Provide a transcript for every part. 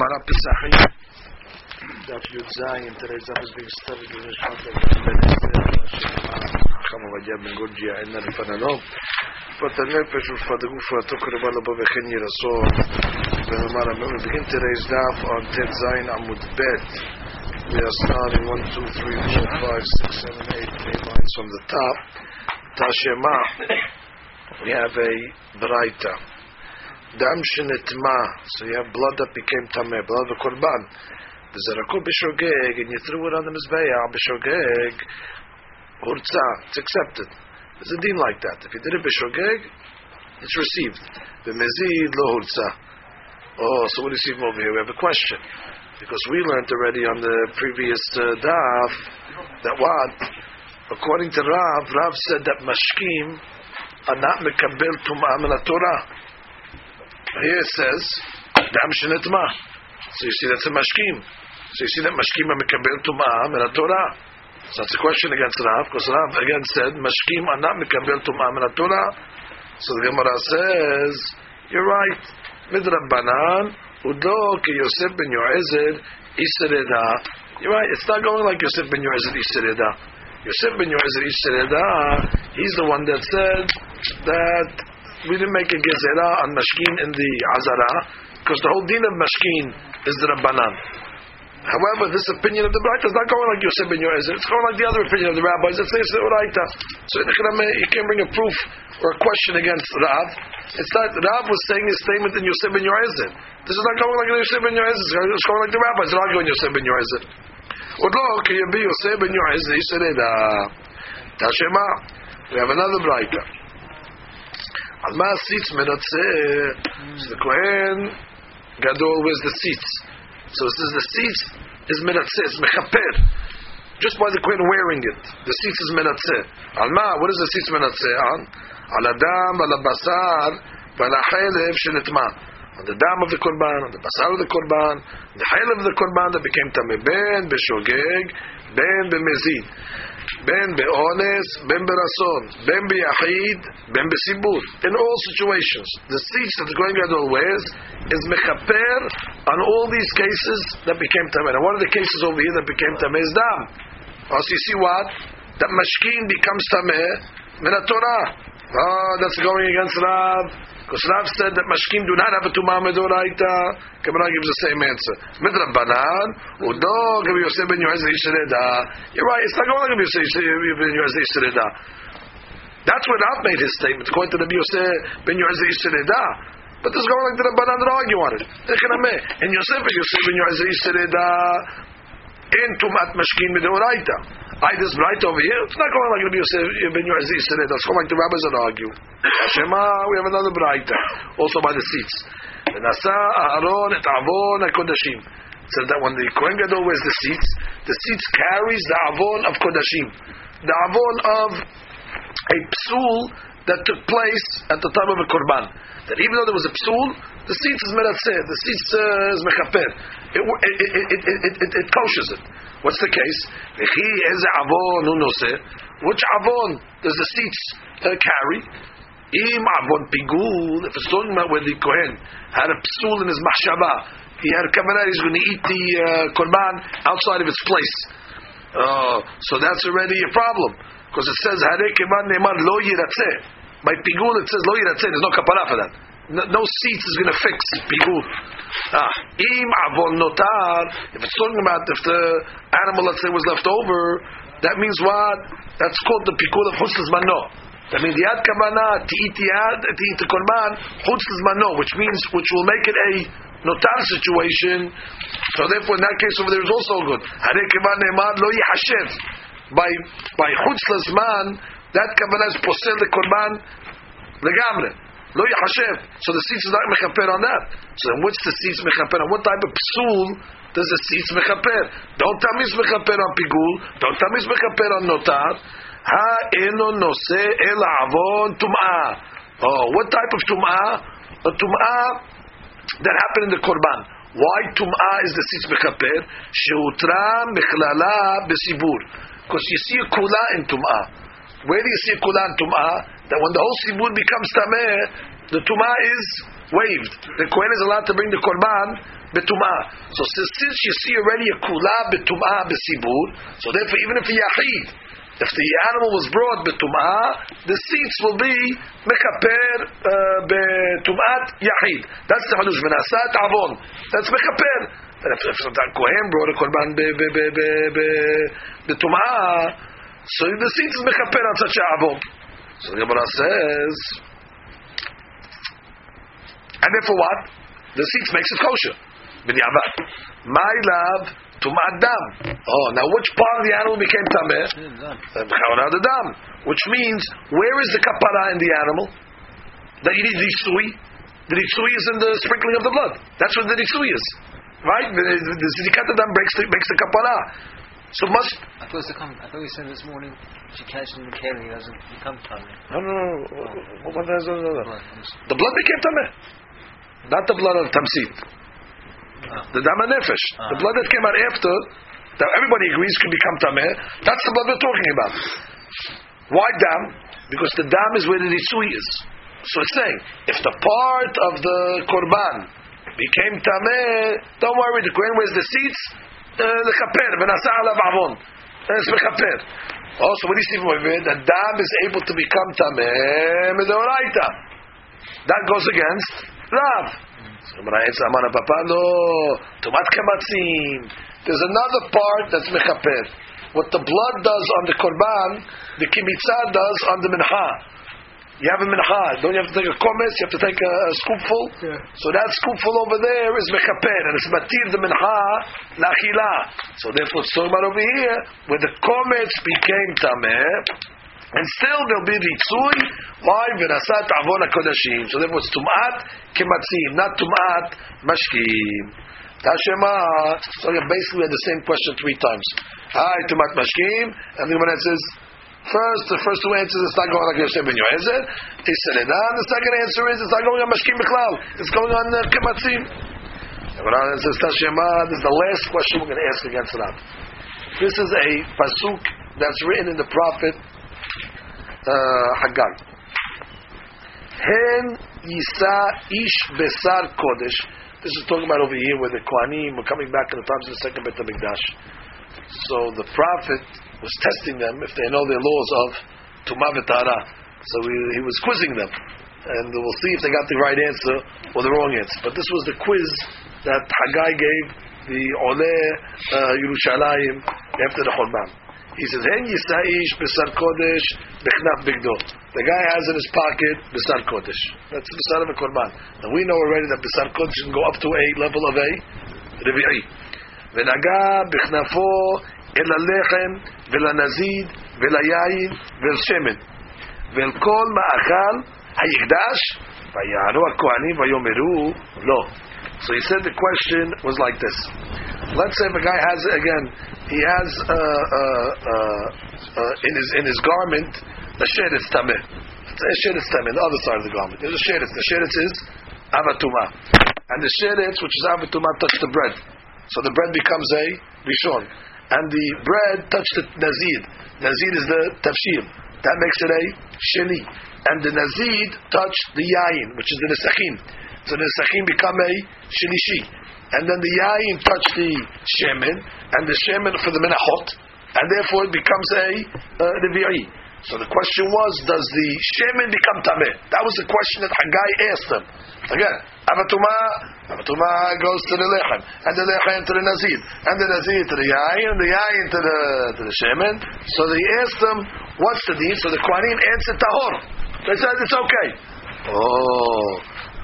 Gemara Pesachim. Daf Yud Zayin. Today's daf is being studied in the Shot of Ben Esther. Chacham Avadia Ben Gorgia Enna Lefanano. But the Nefesh Ufadagu Furato Koreba Labo Vechen Yiraso. Gemara We begin today's daf on Tet Zayin Amud Bet. We are starting 1, 2, 3, 4, 5, 6, 7, 8, 8 lines from the top. Tashema. We have a Braita. Dam shenetma. So you have blood that became tameh, blood of korban. V'zeraku b'shogeg, and you threw it on the mizbeah b'shogeg. Hurtza, it's accepted. There's a din like that. If you did it b'shogeg, it's received. B'mezid lo hurtza. Oh, so what do you see over here? We have a question. Because we learned already on the previous uh, daf that what? According to Rav, Rav said that mashkim are not mekabel tum'ah min Torah. Here it says, Dam Shenetma. So you see that's a Mashkim. So you see that Mashkim Mekabel Tum'ah min Torah. So that's a question against Rav, because Rav again said, Mashkim are not Mekabel Tum'ah min Torah. So the Gemara says, you're right. Midrabbanan, Udo ki Yosef ben Yoezer, Isereda. You're right, it's not going like Yosef ben Yoezer, Isereda. Yosef ben Yoezer, Isereda, he's the one that said that we didn't make a gezerah on mashkin in the azara because the whole din of mashkin is the rabbanan. However, this opinion of the Braita is not going like Yosef ben Yoezer. It's going like the other opinion of the rabbis. It's the Uraita. So you can't bring a proof or a question against Rav. It's not Rav was saying his statement in Yosef ben Yoezer. This is not going like Yosef ben Yoezer. It's going like the rabbis. It's not going Yosef ben Yoezer. Udlo ki yabi Yosef ben Yoezer. He said, uh, Tashema. We have another Braita. על מה הסיץ מנצה? the כהן גדול with the tzitz. So it says the tzitz is מנצה, it's mechaper, Just by the queen wearing it. The tzitz is מנצה. Al ma, What is the tzitz מנצה? על? על הדם, על הבשר ועל החלב שנטמע. on the dam of the korban, on the basar of the korban, the hail of the korban that became tameh ben beshogeg ben bemezid. Ben be'ones, ben berason, ben beyachid, ben besibur. In all situations, the tzitz that the Kohen Gadol wears is mechaper on all these cases that became tameh. And one of the cases over here that became tameh is dam. Also, you see what? That mashkin becomes tameh min. Oh, ah, that's going against Rav. Because Rav said that mashkim do not have a tumah medoraita. Gemara gives the same answer. Midrabanan, udo Rabbi Yosef ben Yoez You're right. It's not going like Rabbi Yosef ben Yoez Yisreda. That's when Rav made his statement. According to Rabbi Yosef ben Yoez Yisreda. But this is going like the Rabbanan that argue on it. And Yosef ben Yosef ben Yoez Yisreda in tumat mashkim medoraita. I this right over here. It's not going like Rabbi Yosef uh, ben Yoezi said. That's going like the rabbis that argue. Shema, we have another braita, also by the tzitz. Nasa Aaron et Avon Kodashim. Says that when the Kohen Gadol wears the tzitz, the tzitz carries the Avon of Kodashim, the Avon of a psul that took place at the time of a korban. That even though there was a psul, the tzitz is meratzeh, the tzitz uh, is mechaper. It, it, it, it, it, it, koshes it. What's the case? Which avon does the tzitz uh, carry? Im avon pigul. If it's talking about where the kohen had a psul in his machshava, he had a kavanah, he's going to eat the uh, korban outside of its place. Uh, so that's already a problem because it says hare keman neman lo yiratzeh. By pigul it says lo yiratzeh. There's no kapara for that. No, no tzitz is going to fix pigul. Ah, im avon notar. If it's talking about if the animal, let's say, was left over, that means what? That's called the pikul of chutz mano. That means yad kavana to eat yad to eat the korban chutz mano, which means which will make it a notar situation. So therefore, in that case over there is also good. Hare kavan ne'mad lo yihashev by by chutz man. That kavana is posel the korban legamre. Lo yachashev. So the tzitz is not mechaper on that. So then what's the tzitz mechaper on? What type of psul does the tzitz mechaper? Don't tell me it's mechaper on pigul. Don't tell me it's mechaper on notar. Ha eno nose el avon tum'ah. Oh, what type of tum'ah? A tum'ah that happened in the korban. Why tum'ah is the tzitz mechaper? Sheutra mechlala besibur. Because you see a kula in tum'ah. Where do you see kula in tum'ah? That when the whole sibur becomes tameh, the tumah is waived. The kohen is allowed to bring the korban betumah. So since you see already a kula betumah besibur, so therefore even if a yachid, if the animal was brought betumah, the tzitz will be mekaper uh, betumat yachid. That's the halush benasat avon. That's mekaper. But if, if the kohen brought a korban betumah, so the tzitz is mekaper on such a avon. So the Gemara says, and therefore what? The tzitz makes it kosher. B'diavad. My love, tumat dam. Oh, now which part of the animal became tameh? the dam. Which means, where is the kapara in the animal? That you need the itsui. The itsui is in the sprinkling of the blood. That's what the itsui is. Right? The, the, the zikat dam breaks the, makes the kapara. So must. I thought, it come, I thought we said this morning she catches in the carry doesn't become tummy. No, no, no. What, what, what, the blood became tameh. Not the blood of tamsit. Ah. The dam nefesh. The ah. blood that came out after, that everybody agrees can become tameh. That's the blood we're talking about. Why dam? Because the dam is where the ritsui is. So it's saying, if the part of the korban became tameh, don't worry. The kohen wears the tzitz. Kaper, v'nasa alav avon. It's mechaper. Also, what do you see from here? The dam is able to become tameh midoraita. That goes against Rav. There's another part that's mechaper. What the blood does on the korban, the kimitzah does on the mincha. You have a mincha. Don't you have to take a komes? You have to take a, a scoopful. Yeah. So that scoopful over there is mechaper, and it's matir the mincha lachila. So therefore, it's talking about over here where the komes became tameh. And still there'll be ritzui. Why? V'nasat avon kodashim. So therefore it's tumat kematzim, not tumat mashkim. Tashema. So basically we had the same question three times. Hi, tumat mashkim. And the one says, First, the first two answers, it's not going like Yosef ben Yoezer. He said it on. The second answer is, it's not going on Mashkim Bechlal. It's going on uh, Kematzim. And this is the last question we're going to ask against Rab. This is a pasuk that's written in the prophet Haggai. Hen Yisa Ish Besar Kodesh. This is talking about over here where the Kohanim were coming back in the times of the second Bet HaMikdash. So the prophet was testing them if they know their laws of Tumah V'Tara. So he, he was quizzing them. And we'll see if they got the right answer or the wrong answer. But this was the quiz that Haggai gave the Oleh uh, Yerushalayim after the Chorban. He says, "Hen yisaish besar kodesh bechnaf bigdo." The guy has in his pocket besar kodesh. That's the besar of a korban. Now we know already that besar kodesh can go up to a level of a revi'i. ונגע בכנפו אל הלחם ולנזיד וליין ולשמן ואל כל מאכל היקדש ויענו הכהנים ויאמרו לא. So he said the question was like this. Let's say if a guy has again, he has uh, uh, uh, uh in his in his garment a sheretz tameh. A sheretz tameh, the other side of the garment. There's a sheretz. The sheretz is avatuma, and the sheretz which is avatuma touched the bread, so the bread becomes a rishon, and the bread touched the nazid. Nazid is the tafshir. That makes it a sheni, and the nazid touched the yayin, which is the nesachim. So the nesachim become a shenishi and then the yayin touched the shemen, and the shemen for the menachot, and therefore it becomes a uh, So the question was, does the shemen become tameh? That was the question that Haggai asked them. Again, avatuma, avatuma goes to the lechem, and the lechem to the nazir, and the nazir to the yayin, and the yayin to the to the shemen. So they asked them, what's the deal? So the Kohanim answered tahor. They said it's okay. Oh,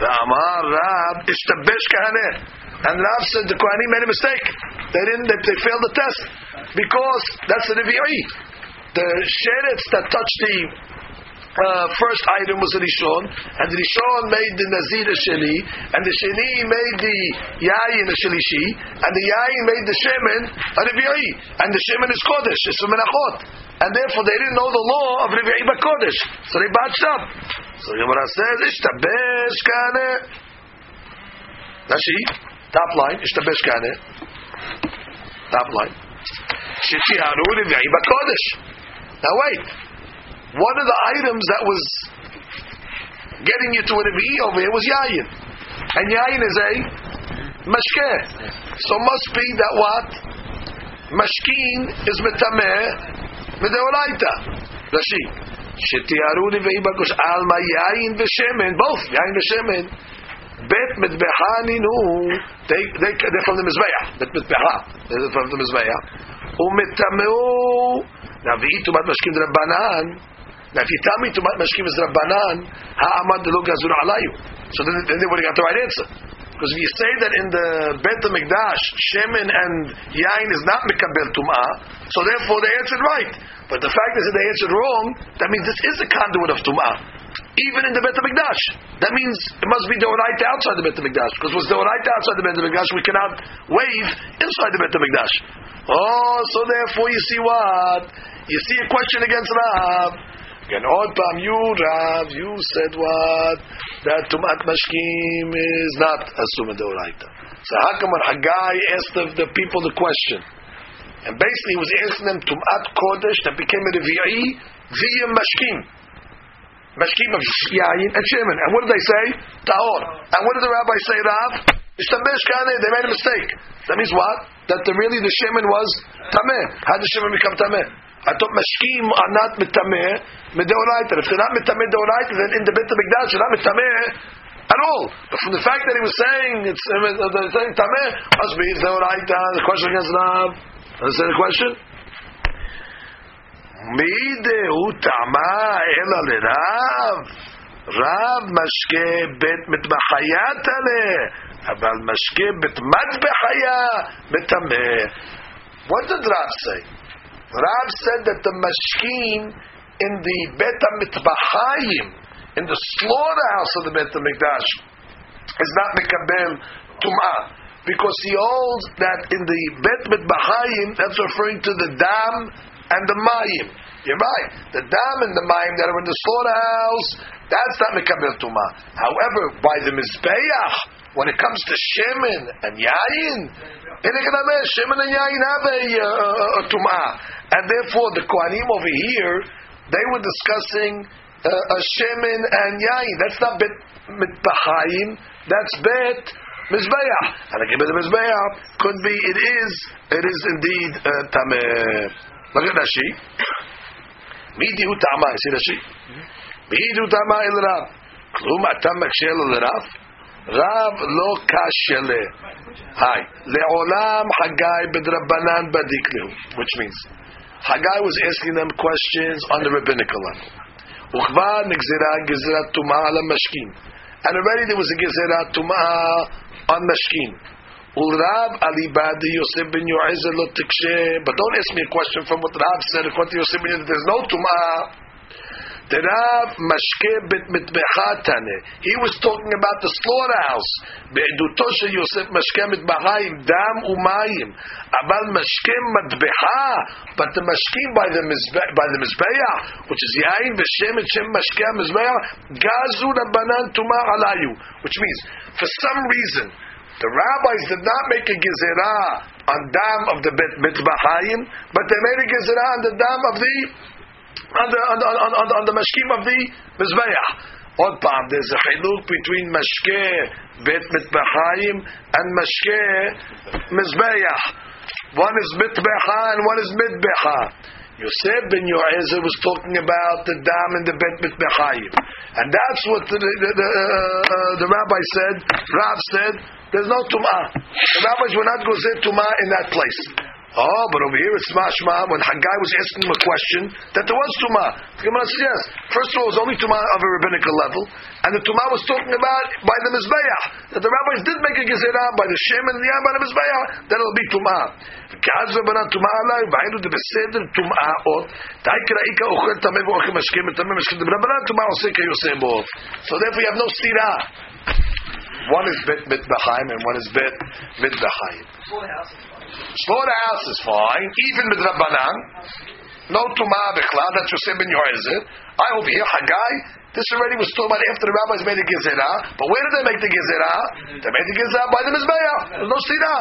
the Amar Rab. And Rav said the Kohanim made a mistake. They didn't. They, they failed the test because that's the Nevi'i. The sheretz that touched the uh, first item was the Rishon, and the Rishon made the Nazir Sheni, and the Sheni made the Yayin the Shelishi, and the Yayin made the Shemen a Revi'i, and the Shemen is Kodesh, it's a Menachot. And therefore they didn't know the law of Revi'i Kodesh, so they botched up. So Gemara says, Ishtabesh Kaneh. Rashi. Top line, ishtabesh kane. Top line. Shetiharu revi'i kodesh. Now wait. One of the items that was getting you to a revi'i over here was yayin. And yayin is a mashke. So must be that what? Mashkin is metameh mideoraita. Rashi. שתיארוני ואי בקוש עלמא יין ושמן, both, יין ושמן. בית מטבחה נינו, they, they, they're from the מזבח, בית מטבחה, they're from the מזבח. ומטמאו, now, ve'i tumat mashkim drabanan. Now, if you tell me tumat mashkim is drabanan, ha'amad lo gazur alayu. So then, then they would have got the right answer. Because if you say that in the Bet HaMikdash, Shemin and Yain is not Mikabel Tum'ah, so therefore they answered right. But the fact is that they answered wrong, that means this is a conduit of Tum'ah. Even in the Bet HaMikdash. That means it must be Deoraita outside the Bet HaMikdash. Because was what's right outside the Bet HaMikdash, we cannot wave inside the Bet HaMikdash. Oh, so therefore you see what? You see a question against Rav. Again, odd pam, you Rav, you said what? That Tumat Mashkim is not Asuma Deoraita. So how come when Haggai asked the, the people the question? And basically he was asking them Tumat Kodesh that became a Revi'i via Mashkim. Mashkim of Yayin and Shemin. And what did they say? Taor. And what did the rabbi say, Rav? They made a mistake. That means what? That the, really the Shemin was Tameh. How did Shemin become Tameh? I thought Mashkim are not Mitameh, Mideoraita. If they're not Mitameh Deoraita, then in the Beit HaMikdash, they're not Mitameh at all. But from the fact that he was saying, it's uh, they're saying Tameh, must be Deoraita. The question against Rav. Understand the question? מידהו טעמה אלא לרב, רב משקה בית מטבחיה תלה, אבל משקה בית מטבחיה מטמא. What did Rav say? Rav said that the mashkin in the Bet HaMitbachayim, in the slaughterhouse of the Bet HaMikdash, is not Mekabel Tum'ah. Because he holds that in the Bet Mitbachayim, that's referring to the dam and the mayim. You're right. The dam and the mayim that are in the slaughterhouse, that's not mekabel tuma. However, by the mizbeach, when it comes to shemen and yayin, shemen and yayin have a, uh, a tuma, and therefore the kohanim over here they were discussing uh, a shemen and yayin. That's not bet mitbachayim. That's bet mizbeach. And again, the mizbeach could be. It is. It is indeed uh, tameh. Look at Rashi. Tama. You see Rashi? Midihu tama el Rav. Klum atam makshel el Rav. Rav lo kashele. Hi. Le'olam Haggai bedrabanan badiklehu. Which means, Haggai was asking them questions on the rabbinical level. And already there was a gezera tuma on mashkin. But don't ask me a question from what Rab said. According to Yosef ben Yoezer, there's no tumah. The Rav mashke bet mitbechatane. He was talking about the slaughterhouse. Be'eduto shel Yosef mashke mitbachayim dam umayim. Abal mashke matbecha. But the mashkim by the mizbe- by the mizbeach, which is v'shem et shem mashke mizbeach, gazu rabbanan tuma alayu. Which means, for some reason, the rabbis did not make a gezerah on dam of the mitbachayim, but they made a gezerah on the dam of the on the on the, on, on, on the mashkim of the mizbeach. Odd palm, there's a chiluk between mashke bet mitbachayim and mashke mizbeach. One is mitbecha and one is midbecha. Yosef ben Yoezer was talking about the dam and the bet mitbechayim, and that's what the the, the, uh, uh, the rabbi said. Rav said there's no tumah. The rabbis were not going to say tumah in that place. Oh, but over here it's mashma. When Haggai was asking him a question, that there was tuma. The Gemara says yes. First of all, it was only tuma of a rabbinical level, and the tuma was talking about by the mizbeach that the rabbis did make a gezerah by the shem and the yam by the mizbeach that it'll be tuma. So therefore, you have no stira. One is bet mit behaim and one is bet mit behaim. Slaughterhouse is fine, even with Rabbanan. No tumah bechla, that's Yosef ben Yoezer. I over here, Haggai, this already was talking about after the rabbis made the gezerah. But where did they make the gezerah? They made the gezerah by the mizbeah. There's no sira.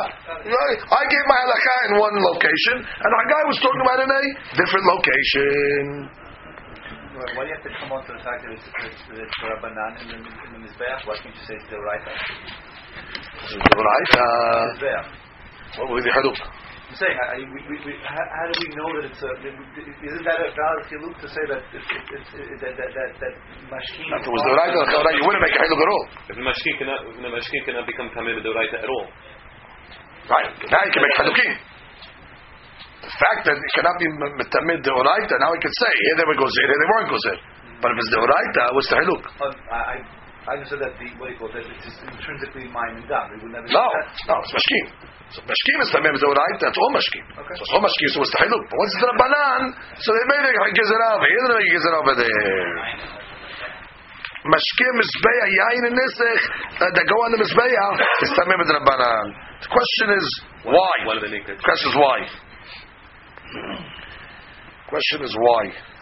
I gave my halakha in one location, and Haggai was talking about in a different location. Why do you have to come on to the fact that it's, it's, it's Rabbanan in the, in the Mizbeach? Why can't you say it's the right Right? Uh, There. What will be the haluk? I'm saying, I, I, we, we, we, how, how do we know that it's a? Isn't that a valid chiluk to say that it, it, it, it, that that that, that mashkin? If it was the right, you wouldn't make a haluk at all. If the mashkin cannot, the mashkin cannot become tamei b'doraita at all. Right. Now you can make halukim. The fact that it cannot be metamid the oraita, now we can say here they were gozer, here they weren't gozer. But if it's the oraita, what's the haluk? Uh, I, I I understood that the what do you call it? That it's intrinsically mine and done. We would never. No, no, it's mashkim. So mashkim is tamim the oraita, that's all mashkim. Okay. So it's all mashkim, so what's the haluk? But once it's the banan, so they made it gezer over here, they make gezer over there. Mashkim mizbeah yain and nisech uh, that go on the mizbeah is tamim the banan. The question is why? Why do they make that? The question is why. Question is why.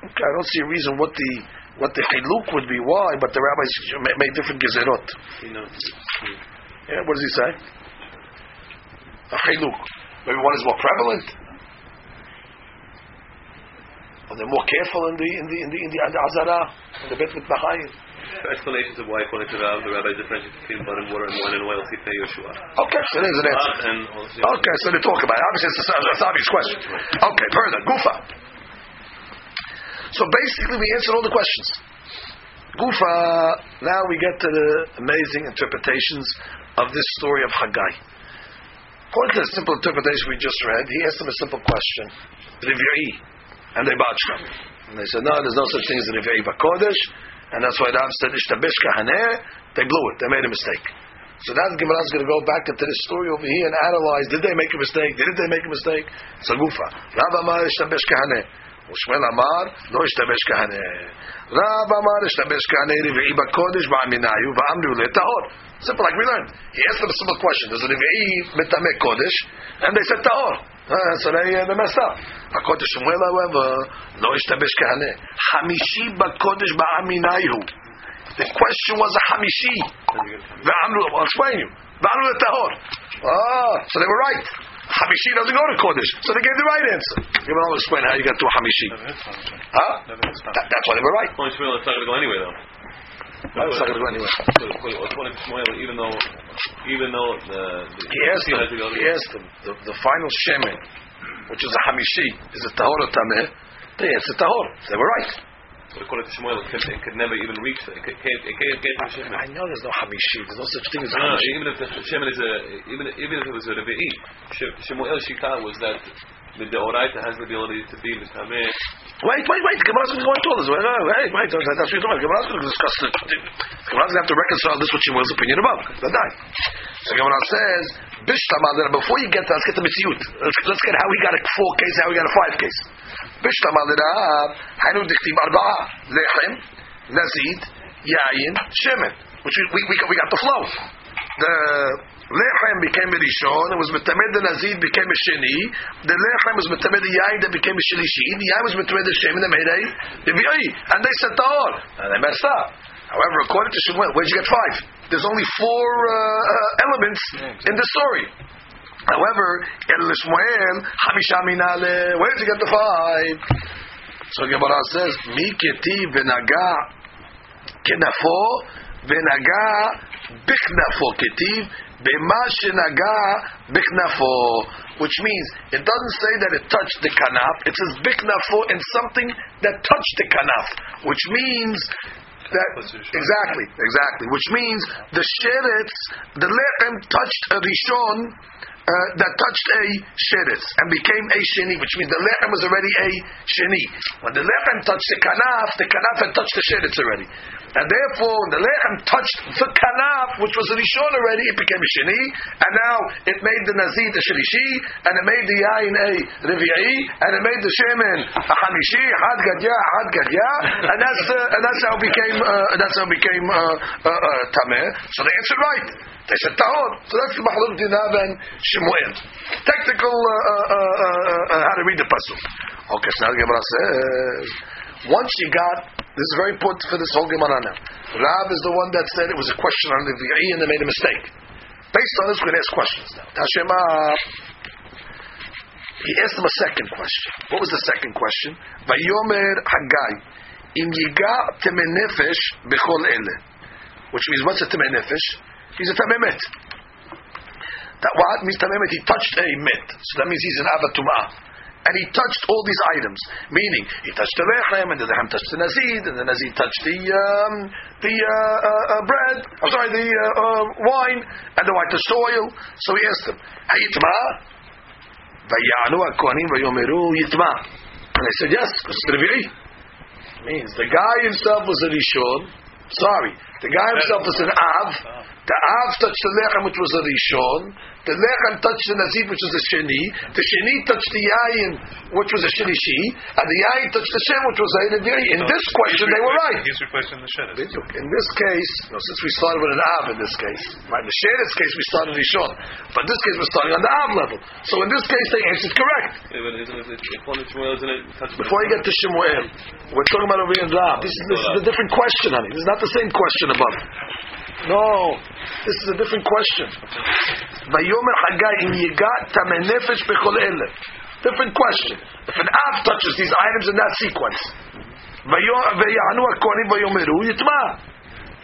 Okay, I don't see a reason what the what the hiluk would be why, but the rabbis ma- made different gezerot. You know, Yeah, what does he say? A hiluk. Maybe one is more prevalent. Or they're more careful in the in the in the in the, in the azara, in the bet mitbachayim. explanations of why, according to Rav, the rabbi differentiates between blood and water and wine and oil, Sifei Yoshua. Okay, so there's an answer. Okay, so they talk about it. Obviously, it's a, it's an obvious question. Okay, further. Gufa. So basically, we answered all the questions. Gufa, now we get to the amazing interpretations of this story of Haggai. According to the simple interpretation we just read, he asked them a simple question. Riv'i. And they botched them. And they said, no, there's no such thing as Riv'i Bakodesh. And that's why Rav said, Ishtabish Kahaneh. They blew it. They made a mistake. So now the Gemara is going to go back into this story over here and analyze: Did they make a mistake? Didn't they make a mistake? It's a gufa. Rav Amar ishtabesh kahaneh. Ushmuel Amar lo ishtabesh kahaneh. Rav Amar ishtabesh kahaneh rivi'i bakodesh ba'aminayu va'amru le'tahor. Simple, like we learned. He asked them a simple question: Does a rivi'i metameh kodesh? And they said tahor. Uh, so they, uh, they messed up. According to Shmuel, however, lo ishtabesh kahaneh. Hamishi bakodesh ba'aminayu. The question was a hamishi. V'amru, I'll explain you. V'amru tahor. Ah, so they were right. Hamishi doesn't go to Kodesh. So they gave the right answer. You will explain how you got to a Hamishi. Huh? That, that's why they were right. according Shmuel, it's not going to go anywhere, though. It's not going to go anywhere. According to Shmuel, even though, even though the, the He asked has them, he asked them, the, the final Shemin, which is a Hamishi, is it Tahor or Tameh? They answered Tahor. They were right. But according to Shmuel, it it could never even reach. It can't. It can't get to Shemin. I know there's no Hamishi. There's no such thing as No, Hamishi. even if the Shemin is a, even even if it was a Revi'i, Sh- Shemuel Shita was that the Deoraita has the ability to be Mitameh. Wait, wait, wait. The Gemara's going to all this. Wait, wait, wait. That's what you're talking about. The Gemara's going to discuss it. The Gemara's going to have to reconcile this with Shemuel's opinion above. That's right. So the Gemara says, Bishlam Before you get to let's get the Mitziyut. Let's, get how we got a four case, how we got a five case. Bishlam al Rab, uh, Hanu Dichtiv Arba'a, Lechem, Nazid, Yayin, Shemen. Which we, we, we, got, we got the flow. The Lechem became a Rishon, it was Metamed the Nazid became a Sheni, the Lechem was Metamed the Yayin that became a Shlishi, the Yayin was Metamed the Shemen that made a and they said Tahor, and they messed up. However, according to Shemuel, where'd you get five? There's only four uh, uh, elements in the story. However, El Shmuel, Hamisha Minale, where did you get the five? So Gemara says, Mi keti v'naga kenafo v'naga bichnafo ketiv which means it doesn't say that it touched the kanaf it says bichnafo and something that touched the kanaf which means that exactly exactly which means the sheretz the lechem touched a rishon uh, that touched a sheretz and became a sheni, which means the lechem was already a sheni. When the lechem touched the kanaf, the kanaf had touched the sheretz already, and therefore the lechem touched the kanaf, which was a rishon already, it became a sheni, and now it made the nazid a shlishi, and it made the yain a revi'i, and it made the shemen a hamishi, had gadya, had gadya, and that's uh, and that's how it became uh, that's how it became uh, uh, uh, tameh. So they answered right. They said tahor. So that's the mahluk dinav and Shemuel. Technical uh, uh, uh, uh, uh, how to read the pasuk. Okay, so now the Gemara says once you got this is very important for this whole Gemara now. Rab is the one that said it was a question on the Vi'i and they made a mistake. Based on this, we're going to ask questions now. Tashema. He asked him a second question. What was the second question? Vayomer Haggai. Im yiga temenefesh bechol ele. which means what's a tamei nefesh? He's a tamei. That what means tamei? He touched a met, so that means he's an avatuma. And he touched all these items, meaning he touched the lechem, and the lechem touched the nazid, and the nazid touched the um, the uh, uh, uh, bread. I'm sorry, the uh, uh, wine, and the wine touched oil. So he asked them, "Hayitma?" Vayanu kohanim vayomeru yitma. And they said, "Yes, because it's Revi'i." Means the guy himself was a rishon. Sorry, the guy himself was an av. The av touched the lechem, which was a rishon. The lechem touched the nazid, which was a sheni. The sheni touched the yayin, which was a shlishi, and the yayin touched the shem, which was a revi'i. In this question, they were right. He's replacing the shedes. In this case, no, since we started with an Av in this case, right? In the Sheretz case, we started Rishon. But in this case, we're starting on the Av level. So in this case, they answered correct. Isn't it, according to Shmuel, isn't it touched by Before you get to Shemuel, we're talking about over here in Rav. This is, this is a different question, honey. This is not the same question above. No, this is a different question. Vayomer Hagai in Yigat Tamei Nefesh Bechol Ele. Different question. If an Av touches these items in that sequence, ויענו הכהנים ויאמרו יטמע.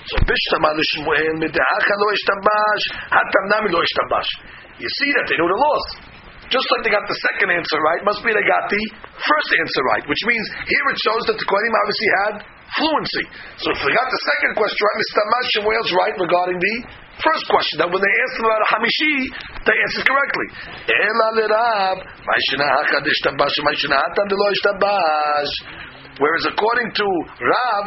So בשתמה לשמואל מדעך לא השתבש, התמנמי לא השתבש. You see that they know the laws. Just like they got the second answer right, must be they got the first answer right, which means here it shows that the Kohanim obviously had fluency. So if they got the second question right, Mr. Shemuel's right regarding the first question. That when they asked about Hamishi, they answered correctly. Whereas according to Rav,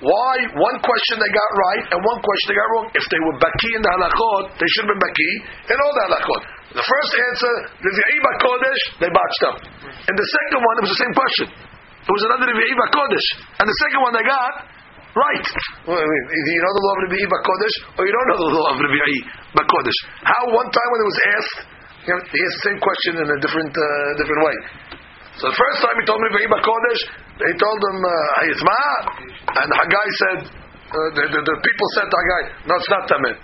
why one question they got right and one question they got wrong? If they were baki in the halachot, they should have been baki in all the halachot. The first answer, the Kodesh, they botched up. And the second one, it was the same question. It was another Vi'i Kodesh. And the second one they got right. I you know the law of Vi'i Kodesh or you don't know the law of Vi'i Kodesh. How one time when it was asked, you know, he asked the same question in a different uh, different way. So the first time he told me Vi'i Kodesh, they told him Hayitma, and Haggai said, uh, the, the, the people said to Haggai, no, it's not Tamid.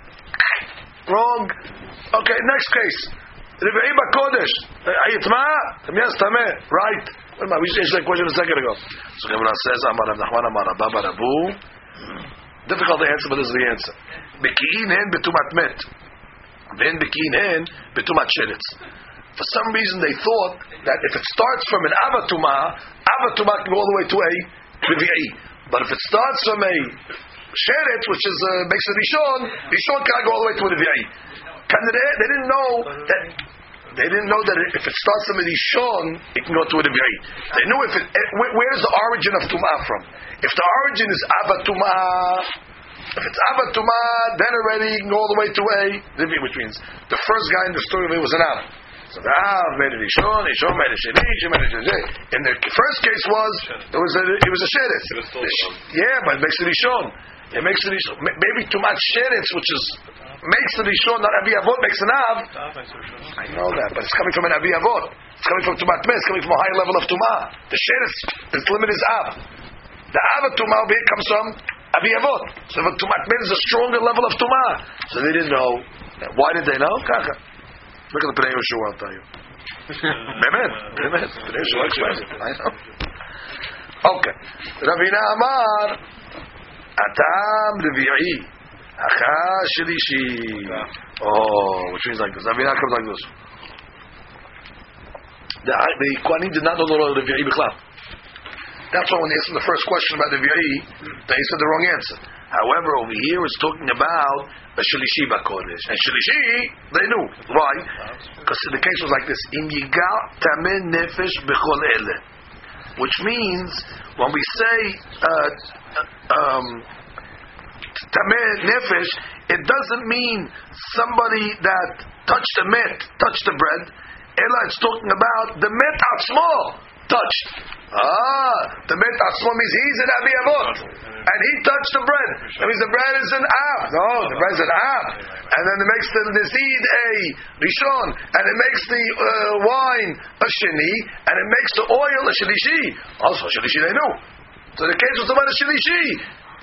Wrong. Okay, next case. Revi'i Kodesh. Hayitma, yes, Tamid. Right. We just answered that question a second ago. So Gemara says, Amar Nachman, Amar Rabba Barabu. Difficult to answer, but this is the answer. Beki'in hen betumat met. Then beki'in hen betumat sheretz. For some reason, they thought that if it starts from an avatuma, avatuma can go all the way to a revi'i. But if it starts from a sheret, which is uh, makes a rishon, rishon can't go all the way to a revi'i. They didn't know that. They didn't know that if it starts from a rishon, it can go to a revi'i. They knew if it. eh, Where's the origin of tumah from? If the origin is avatuma, if it's avatuma, then already you can go all the way to a which means the first guy in the story of it was an av. So the Av made a Rishon, Rishon made a Sheni, Sheni made a Sheni. In the first case was, it was a, it was a Sheretz. It was still The sh- Rishon. Yeah, but it makes a Rishon. It makes a Rishon. Maybe too much Sheretz, which is, makes a Rishon, not Avi Avot, makes an Av. I know that, but it's coming from an Avi Avot. It's coming from Tumat Meh, it's coming from a higher level of Tumah. The Sheretz, its limit is Av. The Av of Tumah over here comes from Avi Avot. So the Tumat Meh is a stronger level of Tumah. So they didn't know. Why did they know? Kaka. Look at the Pnei Yehoshua, I'll tell you. באמת, באמת, פני יהושע explains it, I know. אוקיי, רבינה אמר, הטעם רביעי, Acha Achashilishi. Oh, which means like this. Avira comes like this. The, the Kohanim did not know the law of the Vi'i B'chlav. That's why when they asked the first question about the Vi'i, they said the wrong answer. However, over here it's talking about a Shilishi Bakodesh. And Shilishi, they knew. Why? Because the case was like this. im Yigal Tamen Nefesh B'chol Ele. Which means, when we say, uh, uh um, Tameh Nefesh, it doesn't mean somebody that touched the met, touched the bread. Ella, it's talking about the met atzmo touched. Ah, the met atzmo means he's an Abi Avot. And he touched the bread. That means the bread is an Av. No, the bread is an Av. And then it makes the, the seed a Rishon. And it makes the uh, wine a Sheni. And it makes the oil a Shalishi. Also, Shalishi they knew. So the case was about a Shalishi.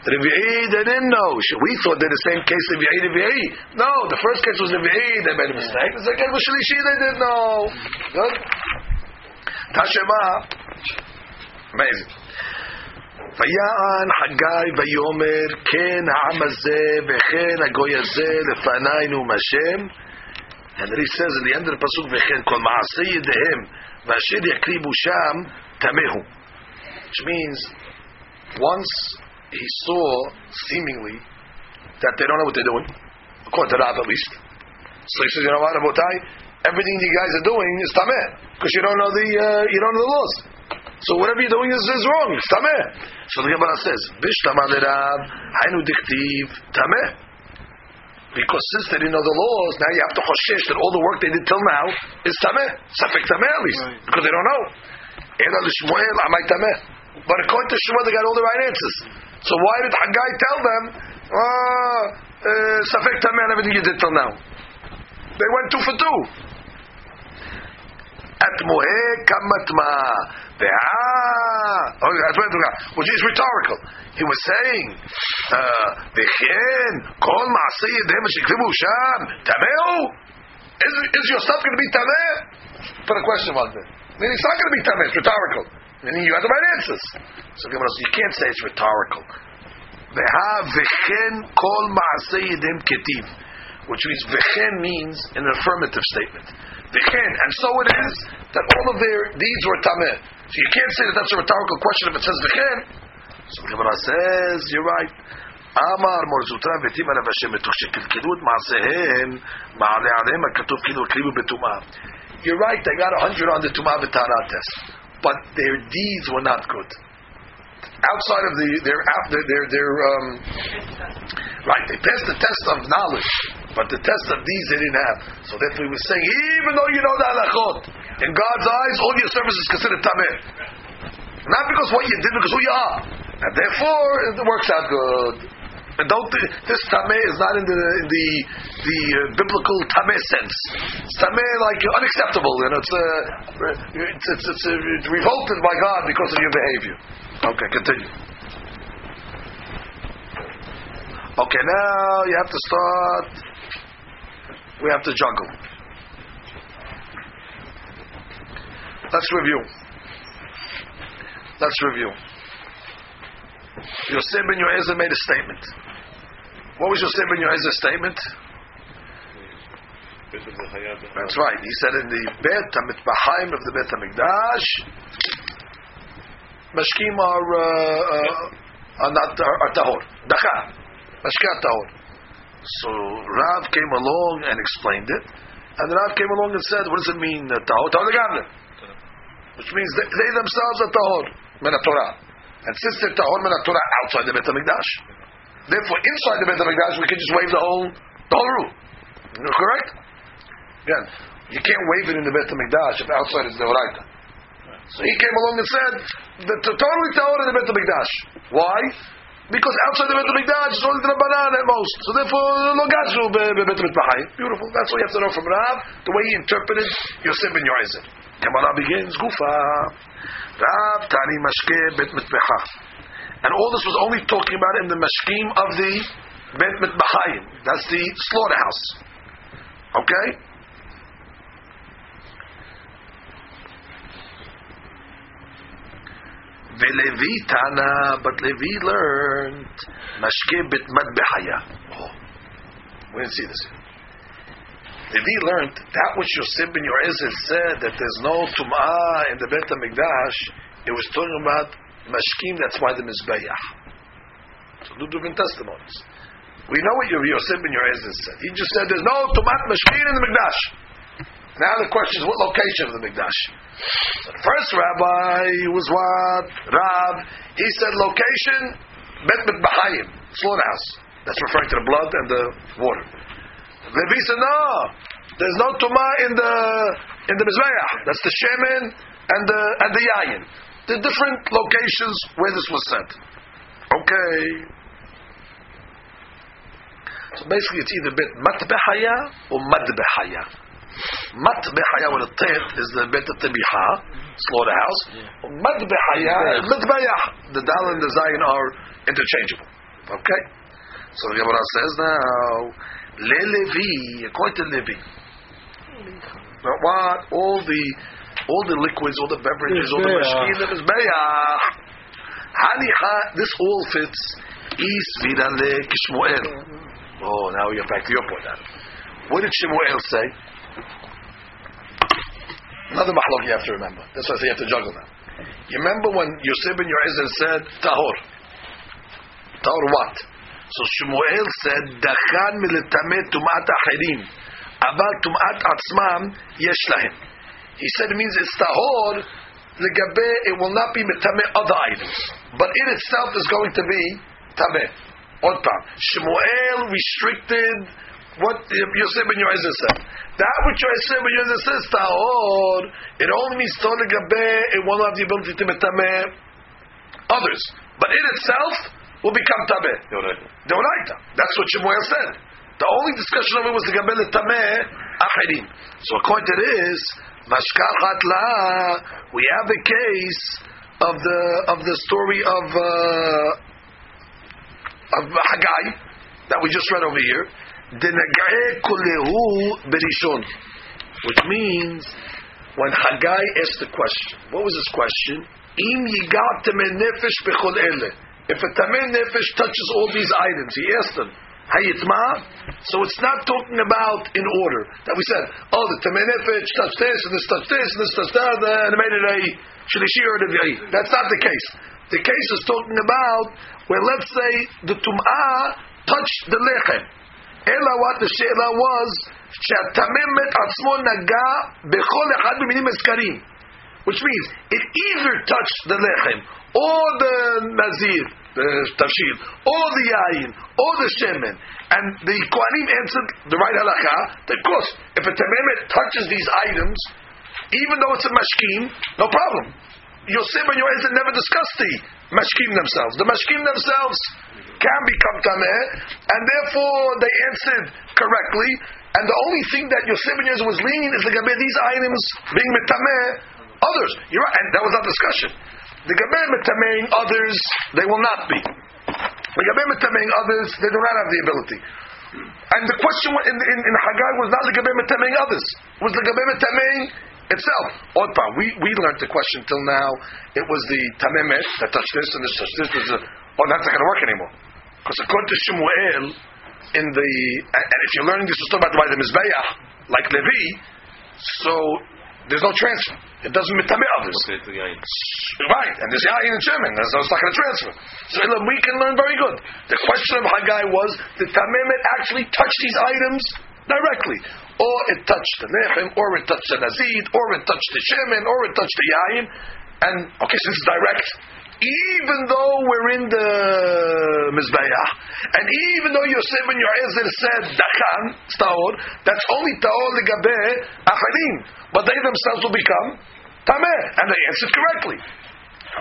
The Revi'i, they didn't know. We thought they're the same case, Revi'i, Revi'i. No, the first case was Revi'i, they made a mistake. The second was Shalishi, they didn't know. Good? Tashema. Amazing. ויען חגי ויאמר כן העם הזה וכן הגוי הזה לפנינו מהשם and then he says in the end of the pasuk וכן כל מעשה ידיהם ואשר יקריבו שם תמהו which means once he saw seemingly that they don't know what they're doing according to Rab at least so he says you know what Rabotai everything you guys are doing is tameh because you don't know the uh, you don't know the laws so whatever you're doing is, is wrong. It's tameh. So the Gemara says, "Bishtama lerav hainu diktiv tameh." Because since they didn't know the laws, now you have to choshesh that all the work they did till now is tameh, safek tameh at least, Right. because they don't know. Ela l'shmuel amay tameh. But according to Shmuel, they got all the right answers. So why did Haggai tell them, ah, uh, safek tameh and everything you did till now? They went two for two. At mohe kamatma. Oh, Which is rhetorical. He was saying, uh, V'chen kol ma'aseh sham tameu. Is, your stuff going to be tameh? Put a question mark there. Meaning it's not going to be tameh. It's rhetorical. Meaning you have the right answers. So Gemara says, you can't say it's rhetorical. Ve'ha v'chen kol ma'aseh yedem ketiv. Which means v'chen means an affirmative statement. V'chen, and so it is that all of their deeds were tameh. So you can't say that that's a rhetorical question if it says v'chen. So the Gemara says, you're right. אמר מורזוטרא ותים עליו השם מתוך שקלקלו את מעשיהם מעלה עליהם הכתוב כאילו הקריבו בטומאה. You're right, they got a hundred on the טומאה וטהרה test, but their deeds were not good. Outside of the their their their, their um, right, they passed the test of knowledge, but the test of deeds they didn't have. So therefore, he was saying, even though you know the halachot, in God's eyes, all your service is considered tameh. Not because what you did, because who you are. And therefore, it works out good. And don't this tameh is not in the in the the uh, biblical tameh sense. It's tameh like unacceptable, and it's uh, it's it's, it's, uh, revolted by God because of your behavior. Okay, continue. Okay, now you have to start. We have to juggle. Let's review. Let's review. Yosef ben Yoezer made a statement. What was Yosef ben Yoezer's statement? That's right. He said in the Bet HaMitbachaim of the Bet HaMikdash, Mashkim are, uh, uh, are not are, tahor. Dacha. Mashkim tahor. So Rav came along and explained it, and Rav came along and said, "What does it mean uh, tahor? Tahor legamre." Which means they, they themselves are tahor min Torah, and since they're tahor min Torah outside the Bet Hamikdash, therefore inside the Bet Hamikdash we can just wave the whole the whole rule. Correct? Again, you can't wave it in the Bet Hamikdash if outside is the Oraita. So he came along and said the to totally tahor in the Bet Hamikdash. Why? Because outside the Bet HaMikdash it's only the Rabbanan at most. So therefore, lo gazru be Bet HaMikdash. Beautiful. That's what you have to know from Rav, the way he interpreted Yosef ben Yoezer. Gemara begins, Gufa. Rav Tani Mashke Bet Mitbecha. And all this was only talking about in the Mashkim of the Bet Mitbechayim. That's the slaughterhouse. Okay? Velevi Tana, but Levi learned Mashke bit Madbehaya. Oh, we didn't see this. Levi learned that which Yosef ben Yoezer said that there's no Tum'ah in the Bet HaMikdash, it was talking about Mashkim, that's why the Mizbeach. So two different testimonies. We know what Yosef ben Yoezer said. He just said there's no Tum'at Mashkim in the Mikdash. Now the question is what location of the Mikdash? So the first rabbi was what? Rab. He said location, Bet Bet Bahayim, slaughterhouse. That's referring to the blood and the water. Levi said no. There's no tuma in the in the mizbeach. That's the shemen and the and the yayin. The different locations where this was said. Okay. So basically, it's either bet matbehaya or madbehaya. Matbehaya with a tet is the bet tebiha, slaughterhouse. Madbehaya is midbayah. The dal and the zayin are interchangeable. Okay. So the Gemara says now, le Levi, according to Levi, but what all the all the liquids, all the beverages, all the mashkin, the mizbeach. Hanicha, this all fits. Is vidale kishmuel. Oh, now get back to your point. Adam. What did Shemuel say? Another mahlok you have to remember. That's why I say you have to juggle now. You remember when Yosef ben Yoezer said tahor? Tahor what? So Shemuel said, "Dachan militame tumat achirim, aval tumat atzmam yesh lahem." He said it means it's tahor. Legabe, it will not be mitame other items, but it itself is going to be tameh. One time, Shemuel restricted what Yosef ben Yoezer said. That which Yosef ben Yoezer says tahor, it only means tahor legabe. It will not have the ability to mitame others, but it itself will become tameh. Deoraita. That's what Shemuel said. The only discussion of it was the Gabel Tameh Achirim. So according to this, Mashkal Hatla, we have a case of the of the story of uh, of Haggai that we just read over here. Berishon, which means when Haggai asked the question, what was his question? Im yigatem nefesh bechol ele. If a tameh nefesh touches all these items, he asked them, Hayitma? So it's not talking about in order. That we said, oh, the tameh nefesh touched this, and this touched this, and this touched that, and it made it a shlishi or a revi'i. That's not the case. The case is talking about where, let's say, the tum'ah touched the lechem. Ela what the she'ela was, שהתמם מת עצמו נגע בכל אחד ממינים הזכרים. Which means, it either touched the lechem, or the nazir, uh, the tafshil, or the yayin, or the shemen. And the Kohanim answered the right halacha that, of course, if a tamemet touches these items, even though it's a mashkim, no problem. Yosef and Yoezer never discussed the mashkim themselves. The mashkim themselves can become tameh, and therefore they answered correctly. And the only thing that Yosef and Yoezer was leaning is the like these items being metameh others. You're right, and that was our discussion. The Gabay metameing others, they will not be. The Gabay metameing others, they do not have the ability. And the question in, in, in Haggai was not the Gabay metameing others, it was the Gabay metameing itself. Odpa, we, we learned the question till now, it was the Tamemet that touched this and this touched this. A, oh, that's not going to work anymore. Because according to Shemuel, in the, and if you're learning this was talking about by the Mizbeach, like Levi, so there's no transfer. It doesn't mitame others. Okay, to yain. Right, and there's yayin and shemen, so it's not going to transfer. So we can learn very good. The question of Haggai was, did Tamemet actually touch these items directly? Or it touched the lechem, or it touched the nazid, or it touched the shemen, or it touched the yayin. And, okay, so it's direct Even though we're in the Mizbeach, and even though Yosef and Yoezer said Dachan, Taor, that's only Taor Legabe Acharim, but they themselves will become Tameh, and they answered correctly.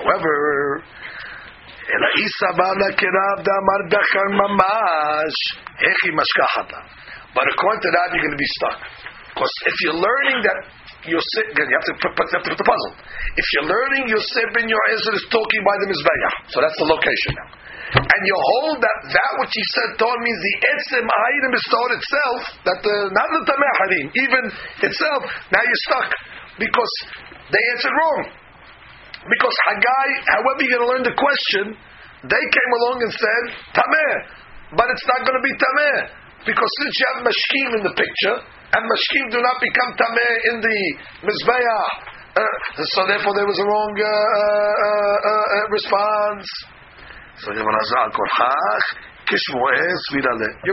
However, אלא איסא בעלה כרב דאמר דחן ממש, איך היא משכחת לה? But according to that, you're going to be stuck. Because if you're learning that Yosef, you have to put, you have to put the puzzle. If you're learning Yosef ben Yoezer is talking by the Mizbeach, so that's the location now. And you hold that that which he said Torah means the etzem item is Torah itself, that the not the tameh harim, even itself. Now you're stuck because they answered wrong. Because Haggai, however you're going to learn the question, they came along and said tameh, but it's not going to be tameh because since you have mashkim in the picture, and mashkim do not become tameh in the mizbeah, uh, so therefore there was a wrong uh, uh, uh, uh, response. So you're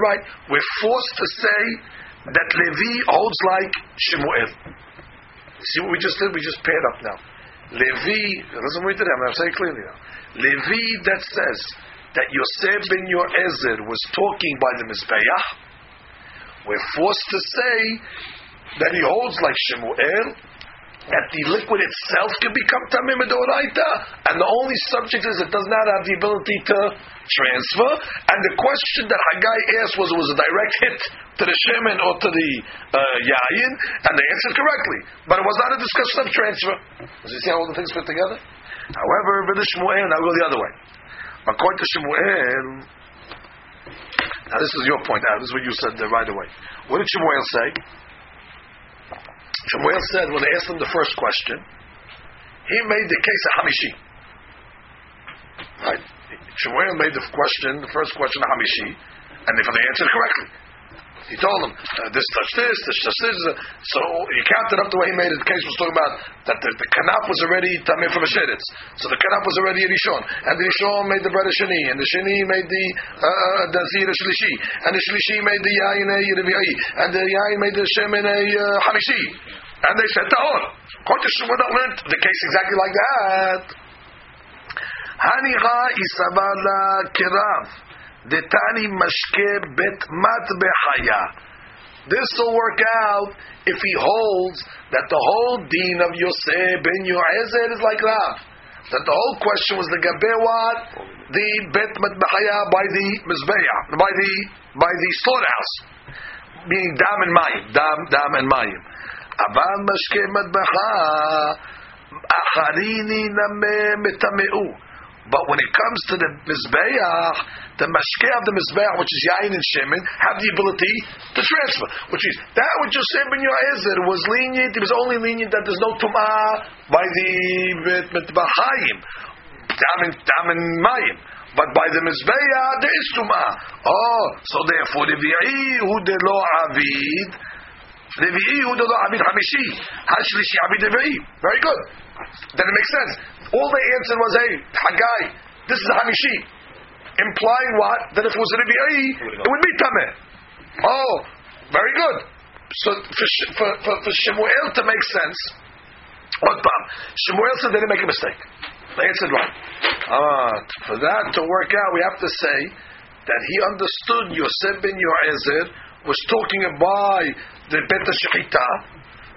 right. We're forced to say that Levi holds like Shemuel. See what we just did? We just paired up now. Levi, listen what we did. I'm going to say clearly now. Levi that says that Yosef ben Yoezer was talking by the Mizbeach, we're forced to say that he holds like Shemuel, that the liquid itself can become tamim doraita, and the only subject is it does not have the ability to transfer. And the question that Haggai asked was, was a direct hit to the shemen or to the uh, yayin, and they answered correctly. But it was not a discussion of transfer. Does you see how all the things fit together? However, with the Shmuel, now go the other way. According to Shmuel, now this is your point. Now this is what you said uh, right away. What did Shmuel say? Shmuel said when they asked him the first question, he made the case of Hamishi. Shmuel made the question, the first question, of Hamishi, and if they answered correctly. He told him uh, this touch this, this touch this. So he counted up the way he made it. The case was talking about that the, the kanaf was already tamir from a sheretz. So the kanaf was already a rishon, and the rishon made the bread and the sheni made the uh, the zira shlishi, and the shlishi made the yain a and the yain made the shemen a uh, hamishi. And they said tahor. To Shmuel, that learned the case exactly like that. Hanicha isabala kirav. Detani mashke bet matbehaya. This will work out if he holds that the whole deen of Yosef ben Yoezer is like Rav. That the whole question was the what? The bet matbehaya by the mizbeah, by the by the slaughterhouse, meaning dam and mayim, dam dam and mayim. Aval mashke matbeha acharini name metameu. But when it comes to the Mizbeach, the Mashkeh of the Mizbeach, which is Yain and Shemin, have the ability to transfer. Which is, that which Yosef ben Yoezer was lenient, it was only lenient that there's no Tum'ah by the Mitbachayim, Dam and Mayim. But by the Mizbeach, there is Tum'ah. Oh, so therefore, the Vi'i hu de lo Avid, Revi'i hu de lo Avid Hamishi, Hashlishi Avid Revi'i. Very good. Then it makes sense. All they answered was, hey, Haggai, this is Hamishi. Implying what? That if it was a Revi'i, it would be Tameh. Oh, very good. So for, for, for, for Shemuel to make sense, what Shemuel said they didn't make a mistake. They answered right. Ah, for that to work out, we have to say that he understood Yosef ben Yoezer was talking about the Bet Shechita,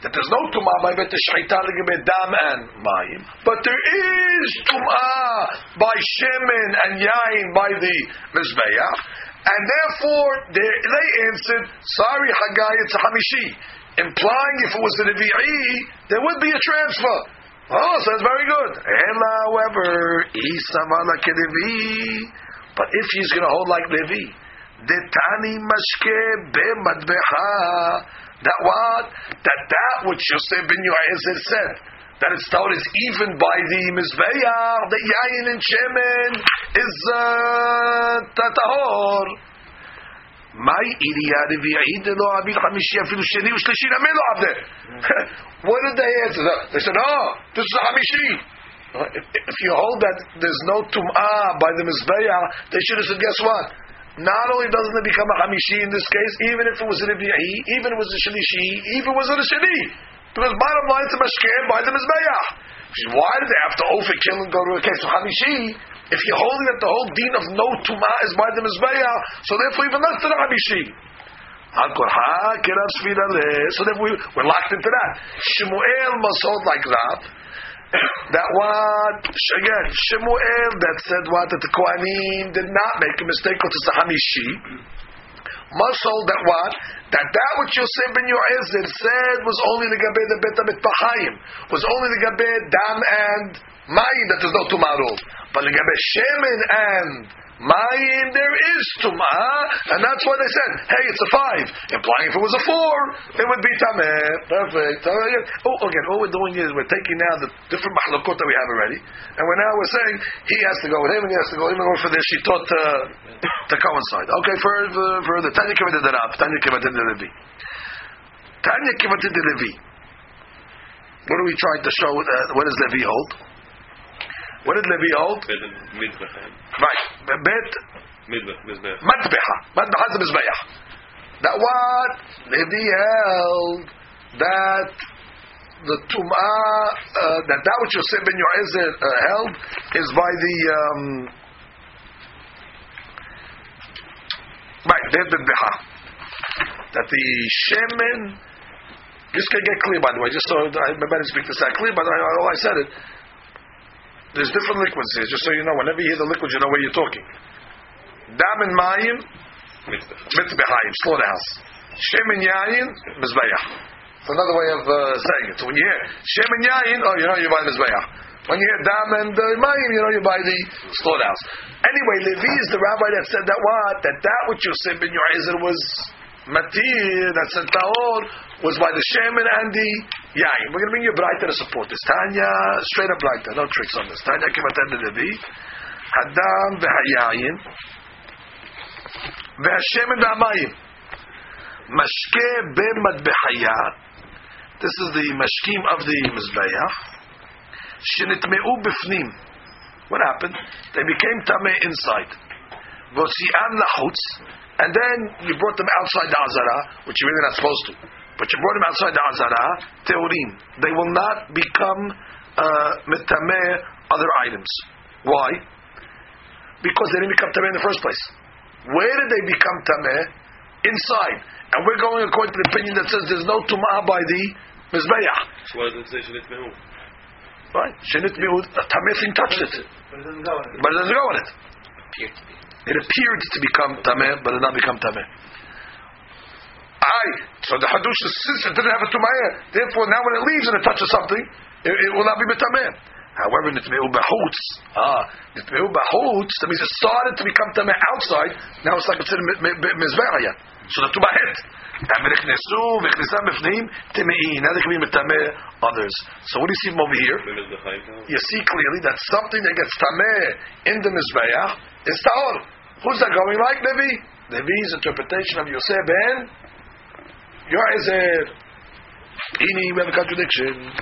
that there's no tumah by bet shechita dam and mayim, but there is tumah by shemen and yain by the mizbeach, and therefore they, they answered, "Sorry, Haggai, it's a hamishi," implying if it was the Revi'i, there would be a transfer. Oh, so that's very good. However, but if he's going to hold like Levi, detani mashke be madbeha that what? That that which Yosef ben Yoezer said, that it's told is even by the Mizbeah, the Yain and Shemen is uh, Tatahor. Lo. What did they answer? They said, oh, this is hamishi. If you hold that there's no tum'ah by the Mizbeah, they should have said, guess what? Not only doesn't it become a Hamishi in this case, even if it was a Revi'i, even if it was a Shalishi, even if it was a Shani. Because bottom line, it's a Mashkeh by the Mizbeah. Why do they have to over kill and go to a case of Hamishi? If you're holding that the whole deen of no Tumah is by the Mizbeah, so therefore even than a Hamishi. So therefore we're locked into that. Shemuel must hold like that that what again Shemuel that said what that the Kohanim did not make a mistake with the Hamishi. Must hold that what that that which Yosef ben Yoezer said was only the gabe the bet Bahayim was only the gabe dam and mayim that there's no tumah but the gabe shemen and Mayim, there is tumah, and that's why they said, hey, it's a five, implying if it was a four, it would be tameh. Perfect. Oh, again, all we're doing is we're taking now the different mahlokot that we have already, and we're now we're saying he has to go with him, and he has to go, even for this, she taught to, to coincide. Okay, for, for, for the Tanya Kivatit Rab, Tanya Kivatit Levi. Tanya Kivatit Levi. What are we trying to show? Uh, what does Levi hold? What did Levi hold? Right. Bet. Matbeha. Matbeha is Mizbeach. That what? Levi held that the Tum'ah, uh, that that which Yosef ben Yoezer uh, held is by the, um, right, the Beha. That the Shemin, this can get clear by the way, just so I better speak this out clear, but I, all I said it, there's different liquids here, just so you know. Whenever you hear the liquid, you know where you're talking. Dam and mayim, mitbachayim, slaughterhouse. Shem and yayin, mizbeach. It's another way of uh, saying it. So when you hear shem and yayin, oh, you know you buy mizbeach. When you hear dam and uh, mayim, you know you buy the slaughterhouse. Anyway, Levi is the rabbi that said that what? That that which Yosef ben Yoezer was matir that said taor was by the shaman and the yayin. We're going to bring you brighter to support this. Tanya, straight up brighter, no tricks on this. Tanya kimatan de Levi, Hadam v'hayayin, v'hashemen v'amayim, mashke ben madbehaya, this is the mashkim of the mizbeach, shenitmeu b'fnim. What happened? They became tame inside. V'osi'an lahutz, and then you brought them outside the Azara, which you're really not supposed to. But you brought them outside the Azara, Teorim. They will not become uh, Metameh uh, other items. Why? Because they didn't become Tameh in the first place. Where did they become Tameh? Inside. And we're going according to the opinion that says there's no Tumah by the Mizbeah. So why does it say Shinit Mehud? Right? Shinit Mehud, Tameh thing touched it. But it doesn't go on it. But it doesn't go on it. It appeared to become tameh, but it did not become tameh. I so the hadush since it didn't have a tumaya, therefore now when it leaves and it touches something, it, it will not be tameh. However, nitmeu bahutz, ah, nitmeu bahutz, that means it started to become tameh outside. Now it's like a mizbeah yet. So the tumahet. Now they can be metameh others. So what do you see from over here? You see clearly that something that gets tameh in the mizbeah is tahor. Who's that going like Levi? Levi's interpretation of Yosef ben Yoezer. Ini we have a contradiction.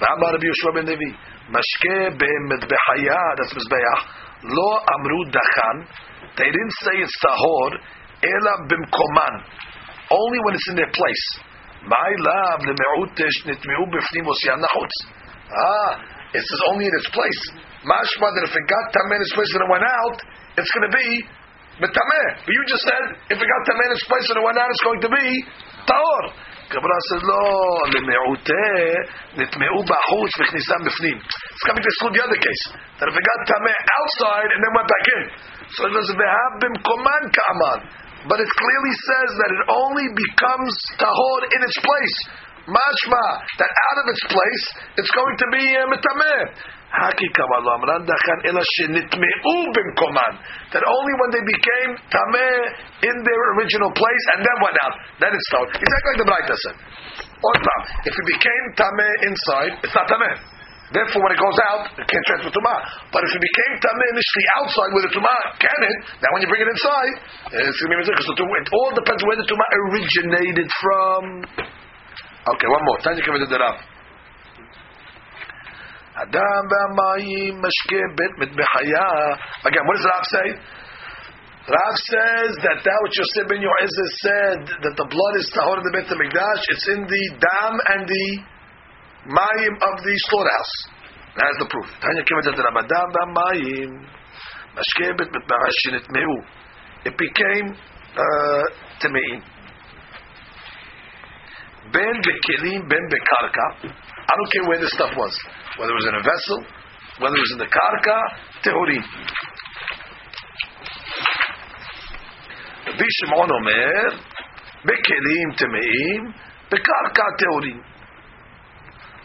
ואמר רבי יהושע בן לוי, משקה במטבחיה, that's מזבח, לא אמרו דחן, they didn't say it's tahor, אלא במקומן, only when it's in their place. מאי לאו למיעוט שנטמעו בפנים מוציאה נחוץ. Ah, it says only in its place. Mashma that if it got tameh in its place and it went out, it's going to be metameh. But you just said if it got tameh in its place and it went out, it's going to be taor. Gemara says no, lemi'uteh nitmeu b'achutz v'chnisam b'fnim. It's coming to exclude the other case that if it got tameh outside and then went back in, so it doesn't have b'mkoman ka'aman. But it clearly says that it only becomes tahor in its place. Mashma, that out of its place, it's going to be uh, mitameh. That only when they became tameh in their original place and then went out, then it's tahor. Exactly like the Braita said. Or. If it became tameh inside, it's not tameh. Therefore, when it goes out, it can't transfer tumah. But if it became tameh initially outside with the tumah can it? Now when you bring it inside, it's going to be the tumah- it all depends where the tumah originated from. Okay, one more. Tanya the Rav. Adam v'amayim mashke bet mitbechaya. Again, what does Rav say? Rav says that that which Yosef ben Yoezer said that the blood is tahor in the Beit Hamikdash, it's in the dam and the mayim of the slaughterhouse. That's the proof. Tanya the Rav. Adam v'amayim mashke bet mitbechaya shenitmeu. It became uh, temein. Ben bekelim, ben bekarka. I don't care where this stuff was. Whether it was in a vessel, whether it was in the karka, tehurim. Rabbi Shimon Omer, bekelim temeim, bekarka tehurim.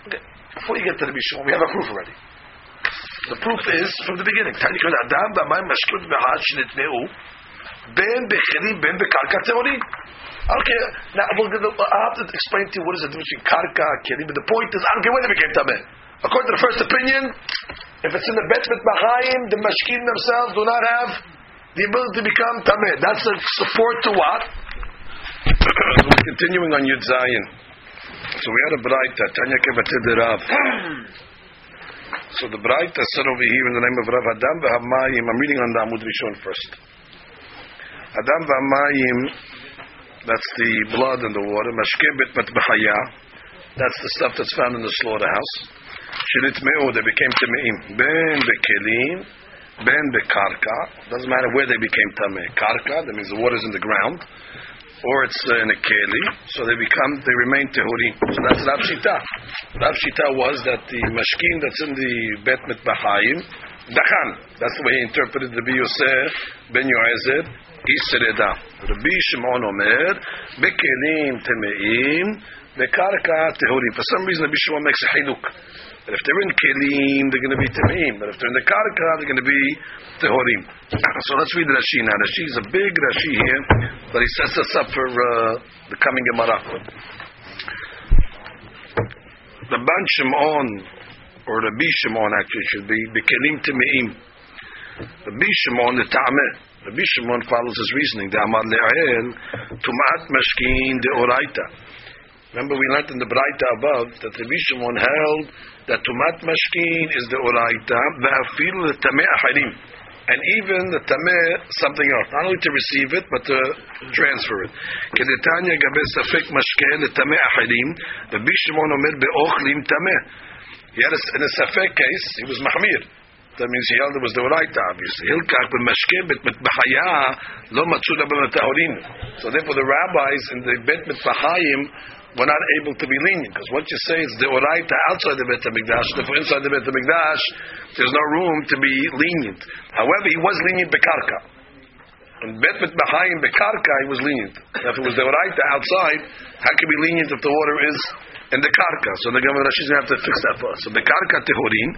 Before you get to Rabbi Shimon, we have a proof already. The proof is from the beginning. Kol adam b'mayim mashkut b'had shenitneu, ben bekelim, ben bekarka tehurim. Okay, now we'll, I have to explain to you what is the difference between karka, kelim, but the point is, I don't care when it became tameh. According to the first opinion, if it's in the bet mitbachayim, the mashkin themselves do not have the ability to become tameh. That's a support to what? We're continuing on Yud Zayin. So we had a Braita, uh, Tanya Kevatid Rav. So the Braita uh, said over here in the name of Rav Adam v'Hamayim, I'm reading on the Amud Rishon first. Adam v'Hamayim, that's the blood and the water. Mashke bet matbahaya, that's the stuff that's found in the slaughterhouse. Shinitmeu, they became tameim. Ben bekelim, ben bekarka. Doesn't matter where they became tameh. Karka, that means the water's in the ground, or it's uh, in a keli. So they become, they remain tehurim. So that's Rav Shita. Rav Shita was that the mashkin that's in the bet mitbahayim, dachan. That's the way he interpreted the Yosef ben Yoezer. Yisreda. Rabbi Shimon Omer, bekelim temeim, bekarka tehurim. For some reason, Rabbi Shimon makes a hiduk. That if they're in kelim, they're going to be temeim. But if they're in the karka, they're going to be tehurim. So let's read Rashi now. Rashi is a big Rashi here, but he sets us up for uh, the coming Gemara. The Ban Shimon, or Rabbi Shimon actually should be, bekelim temeim. Rabbi Shimon the Ta'ameh. Rabbi Shimon follows his reasoning. The Amar Le'el, Tumat Mashkin de Oraita. Remember we learned in the Braita above that Rabbi Shimon held that Tumat Mashkin is the Oraita, Ve'afilu the Tameh Aharim. And even the Tameh, something else. Not only to receive it, but to transfer it. Kedetanya Gabe Safek Mashkin, the Tameh Aharim, Rabbi Shimon Omer Be'ochlim Tameh. He had a, in a Safek case, he was Mahmir. That means he held it was the Oraita, obviously. Hilkach b'mashke bet mitbahaya lo matzuda b'matahorin. So therefore the rabbis in the bet mitbahayim were not able to be lenient. Because what you say is the Oraita outside the Bet HaMikdash, therefore inside the Bet HaMikdash, there's no room to be lenient. However, he was lenient bekarka. In Bet mitbahayim bekarka, he was lenient. If it was the Oraita outside, how can be lenient if the water is in the karka. So the Gemara Rashi is going to have to fix that for us. So the karka tehurin,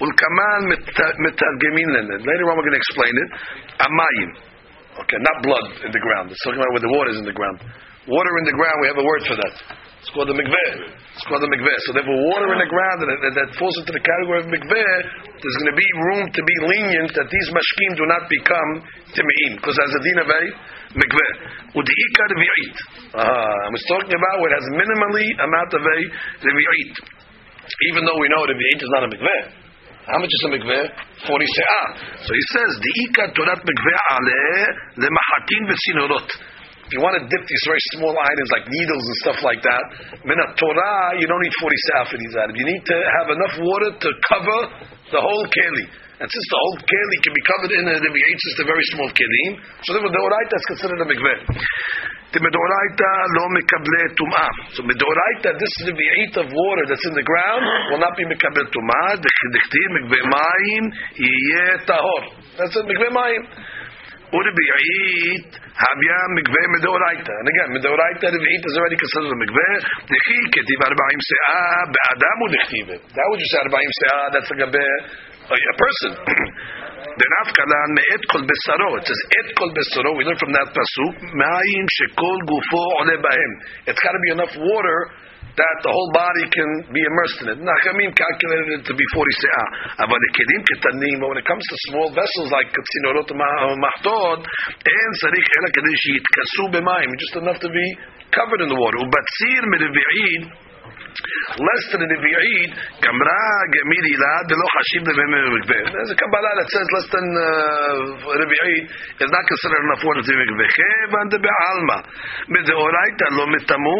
ulkaman metargemin lenen. Later on we're to explain it. Amayim. Okay, not blood in the ground. It's talking about where the water is in the ground. Water in the ground, we have a word for that. It's called the mikveh. It's called the mikveh. So therefore, water in the ground that, that, that falls into the category of mikveh, there's going to be room to be lenient that these mashkim do not become timein, because as a din of mikveh. Udiika revi'it. Uh, I was talking about what has minimally amount of a revi'it. Even though we know revi'it is not a mikveh. How much is a mikveh? 40 se'ah. So he says, Diika torat mikveh aleh lemahatin v'sinorot. If you want to dip these very small items like needles and stuff like that, minat Torah, you don't need 40 se'ah for these items. You need to have enough water to cover the whole keli. And since the whole keli can be covered in a it's a very small kelim, so the oraita is considered a mikveh. The medoraita lo mekable tum'ah. So medoraita, this revi'it of water that's in the ground will not be mekable tum'ah. The Dechtir mikveh mayim yeh tahor. That's it, mikveh mayim. ורביעית הביא מקווה מדאורייתא. And again, מדאורייתא רביעית is already considered a מקווה. דכי כתיב ארבעים שאה באדם הוא דכתיבה. That would just say ארבעים שאה, that's לגבי a person. דנפקא לן מאת כל בשרו. It says את כל בשרו. We learn from that pasuk, מים שכל גופו עולה בהם. It's got to be enough water that the whole body can be immersed in it. Nachamim calculated it to be 40 se'ah. But when it comes to small vessels like tzinorot mahtod, and sarich ela kadesh yitkasu b'mayim, just enough to be covered in the water. Ubatzir merevi'id, less than a revi'it, Gamra Gemiri La, Delo Hashim Mikveh. There's a Kabbalah that says less than uh, revi'it is not considered enough water to be Mikveh. Chevan de Be'alma. Mideoraita lo mitamu.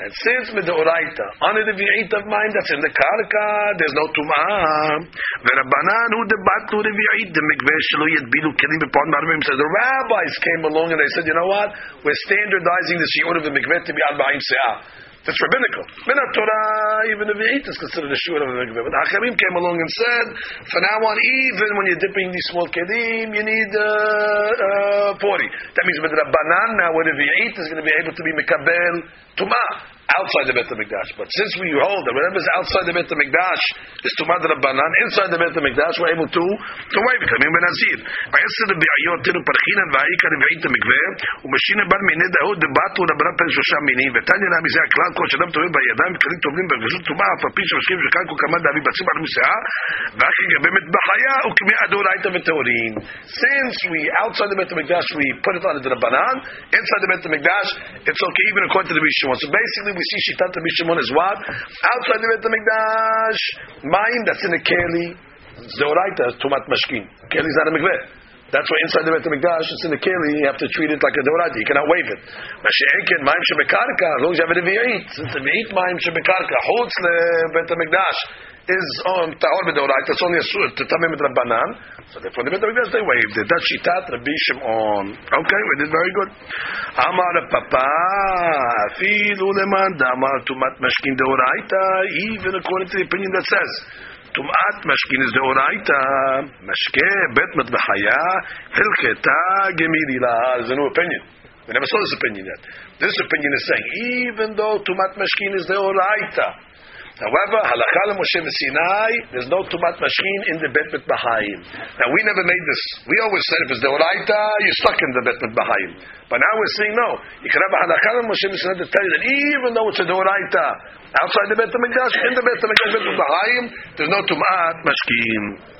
And since Mideoraita, on a revi'it of mine that's in the Karka, there's no Tum'ah. V'Rabbanan hu de Batlu revi'it, the Mikveh shelo yedbilu kelim upon Marvim. So the rabbis came along and they said, you know what? We're standardizing the Shi'ur of the Mikveh to be Arba'im Se'ah. That's rabbinical. Minat Torah, even the Ve'it is considered a shur of a mikveh. But Hachamim came along and said, from now on, even when you're dipping these small kedim, you need uh, uh, 40. That means with Rabbanan now, when the Ve'it is going to be able to be mikabel tumah outside the Bet HaMikdash. But since we hold that whatever is outside the Bet HaMikdash is Tumad Rabbanan, inside the Bet HaMikdash we're able to, to waive it. I mean, Benazir. ועשר רביעיות תראו פרחינן והאיכא רביעית המקווה ומשינא בר מיני דאות דבטו לבנת פן שלושה מינים ותניא לה מזה הכלל כל שאדם טובל בידיים כלים טובלים ברגשות טומאה אף על פי שמשקים שקלקו כמה דאבי בצים על מסעה ואך כגבי בחיה וכמיעה דאורייתא וטהורין. Since we outside the Bet HaMikdash we put it on the Rabbanan, inside the Bet HaMikdash it's okay even according to the Rishon. So basically we see Shitat Rabbi Shimon is what? Outside the Bet HaMikdash, mine that's in the Keli, Zoraita, Tumat Mashkin. Keli is not a mikveh. That's why inside the Bet HaMikdash, it's in the Keli, you have to treat it like a Doraita. You cannot wave it. Mashi'enkin, Maim Shebekarka, as long as you have a Revi'it. Since the Revi'it Maim Shebekarka, Chutz le Bet HaMikdash, is on Ta'or B'Doraita, it's only a to Tamim Rabbanan. So therefore, the Bet HaMikdash, they waved it. That's Shitat Rabbi Shimon. Okay, we did very good. Amar Papa, Afilu Leman, Damar Tumat Mashkin Doraita, even according to the opinion that says, טומאת משכין is דאורייתא, משקה בית מטבחיה, הלכתה גמירי לה. There's a new opinion. We never saw this opinion yet. This opinion is saying, even though tumat mashkin is deoraita, however, halakha Moshe Sinai, there's no tumat mashkin in the bet mitbahayim. Now we never made this. We always said if it's deoraita, you're stuck in the bet mitbahayim. But now we're saying no. You can have a halakha Moshe Sinai to tell you that even though it's a deoraita, outside the bet hamikdash, in the bet hamikdash bet mitbahayim, there's no tumat mashkin.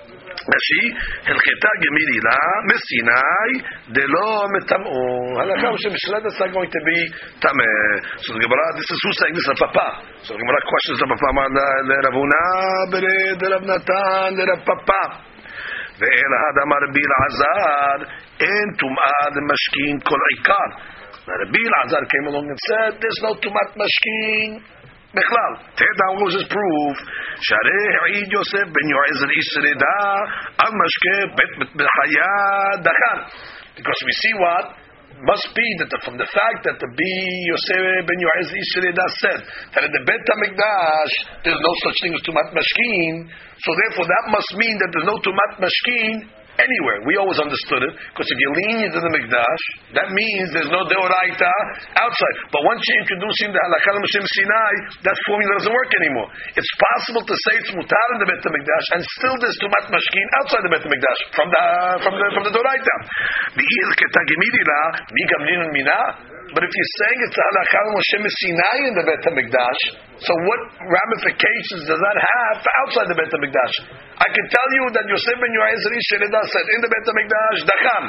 נשי, הלכתה גמילילה מסיני דלא מטמאו. הלכה הוא שבשלד הסגמוי תבי טמא. זאת גמרא דססוסא אינס לפפא. זאת גמרא קוושס הפפה אמר לרב הונא ולרב נתן לרב פפא. ואל עד אמר רבי אלעזר אין טומאה למשכין כל עיקר. רבי אלעזר came along and said, there's no tumat mashkin בכלל, tear down was his proof, שהרי העיד יוסף בן יועז לישרדה על משקה בית בחיה דחן. Because we see what? Must be that the, from the fact that the B Yosef ben Yoez Yisreda said that in the Bet HaMikdash there's no such thing as Tumat Mashkin, so therefore that must mean that there's no Tumat Mashkin anywhere. We always understood it because if you're lenient in the Mikdash, that means there's no Deoraita outside. But once you introduce in the Halakha Moshe Sinai, that formula doesn't work anymore. It's possible to say it's mutar in the Bet Mikdash and still there's Tumat Mashkin outside the Bet Mikdash from the from the from the Deoraita. But if you're saying it's Halakha Moshe Sinai in the Bet Mikdash, so what ramifications does that have outside the Bet Mikdash? I can tell you that Yosef ben Yoez Sherida said in the Bet Mikdash Dacham,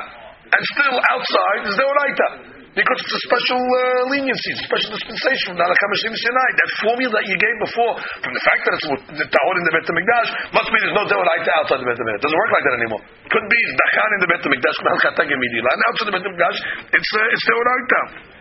and still outside is the Oraita. Because it's a special uh, leniency, special dispensation from the Moshe Sinai. That formula that you gave before, from the fact that it's the Tahor in the Bet Mikdash, must mean there's no Deoraita outside the Bet Mikdash. It doesn't work like that anymore. Could be it's Dachan in the Bet Mikdash, and outside the Bet Mikdash, it's uh, it's Deoraita.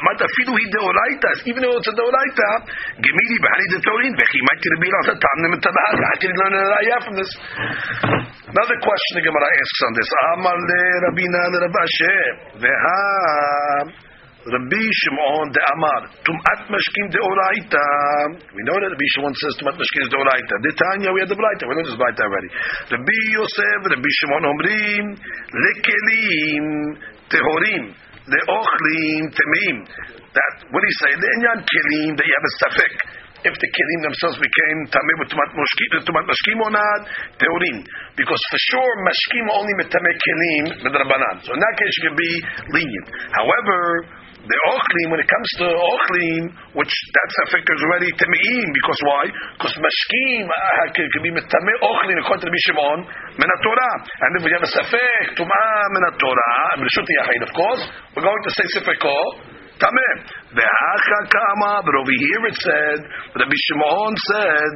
Amat afilu hi deoraita. Even though it's a deoraita, gemiri b'hani de torin, v'chi might be able to tam them tabahar. How can you learn a raya from this? Another question the Gemara asks on this. Amar le Rabina le Rav Ashi. Rabbi Shimon de Amar. Tumat mashkim deoraita. We know that Rabbi Shimon says tumat mashkim is deoraita. The Tanya, we had the Braita. We know this Braita already. Rabbi Yosef, Rabbi Shimon omrim, lekelim tehorim, leochlim temeim. That what do you say? Le'inyan kelim that you have a safek. If the kelim themselves became tameh with tumat tumat mashkim or not, tehorim. Because for sure mashkim only metameh kelim midrabanan. So in that case you can be lenient. However the ochlim, when it comes to ochlim, which that safek is already temeim, because why? Because mashkim ah, can, can be metame ochlim according to the Shimon min and if we have a safek tumah min Torah, reshut yachid, of course, we're going to say safeko. Tameh. Ve'acha kama, but over here it said, Rabbi Shimon said,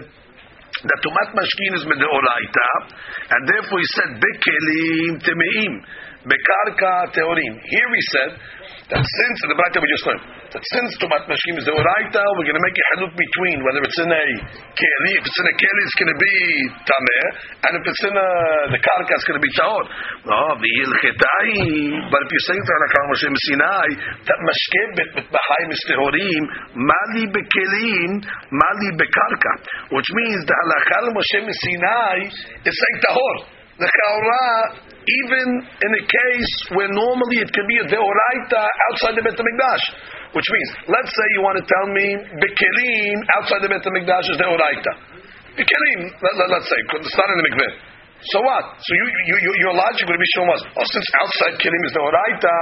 that tumat mashkin is medeoraita, and therefore he said bekelim temeim, bekarka teorim. Here he said that since the Braita we just learned that since Tumat Mashkim is the Oraita, we're going to make a haluk between whether it's in a keli, if it's in a keli, it's going to be tameh, and if it's in a the karka, it's going to be taor. Oh, ah, the ilchetai. But if you're saying to Halakha Moshe Sinai that mashkem bet b'chai mistehorim mali bekelim mali bekarka, which means the Halakha Moshe Sinai is saying tahor. The chaura even in a case where normally it can be a deoraita outside the Bet HaMikdash. Which means, let's say you want to tell me bekelim outside the Bet HaMikdash is deoraita. Bekelim, let, let, let's say, it's not in the mikveh. So what? So you, you, you, your logic would be shown was, oh, since outside kelim is deoraita,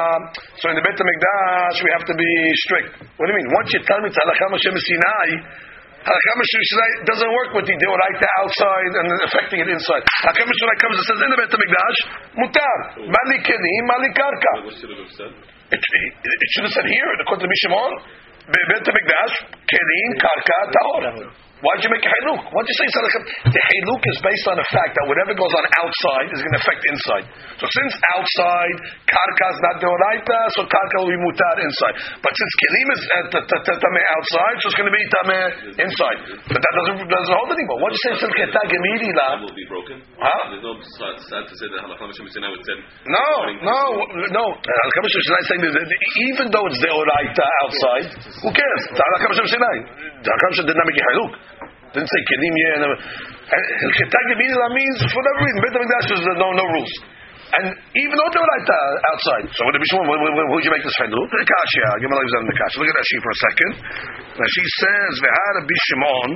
so in the Bet HaMikdash we have to be strict. What do you mean? Once you tell me it's Moshe Sinai, Doesn't work with the deoraita outside and affecting it inside. Halakha Mishulai comes and says in the Bet HaMikdash, mutar, mali kelim, mali karka. It? It, should have said here, according to Mishimon, Bet HaMikdash, kelim, karka, tahor. Why'd you make a haluk? Why'd you say Sadaqah? The haluk is based on the fact that whatever goes on outside is going to affect inside. So since outside, karka is not deoraita, so karka will be mutar inside. But since kelim is uh, tameh outside, so it's going to be tameh inside. But that doesn't, doesn't hold anymore. Why'd you say Silketa Gemiri la? will be broken. Huh? There's no sad to say that Halakha Moshe would say. No, no, no. Halakha Moshe Sinai is saying that even though it's deoraita outside, who cares? Halakha Moshe Sinai. Halakha Moshe did not make a haluk. Didn't say kelim yeh. Hilchetag Gemiri means for whatever reason. Bet HaMikdash is no no rules. And even though they were like that outside, so what? Who you make this haluk? The kasha. Gemara leaves out in the kasha. Look at Rashi for a second. Rashi says, "V'har Rabbi Shimon."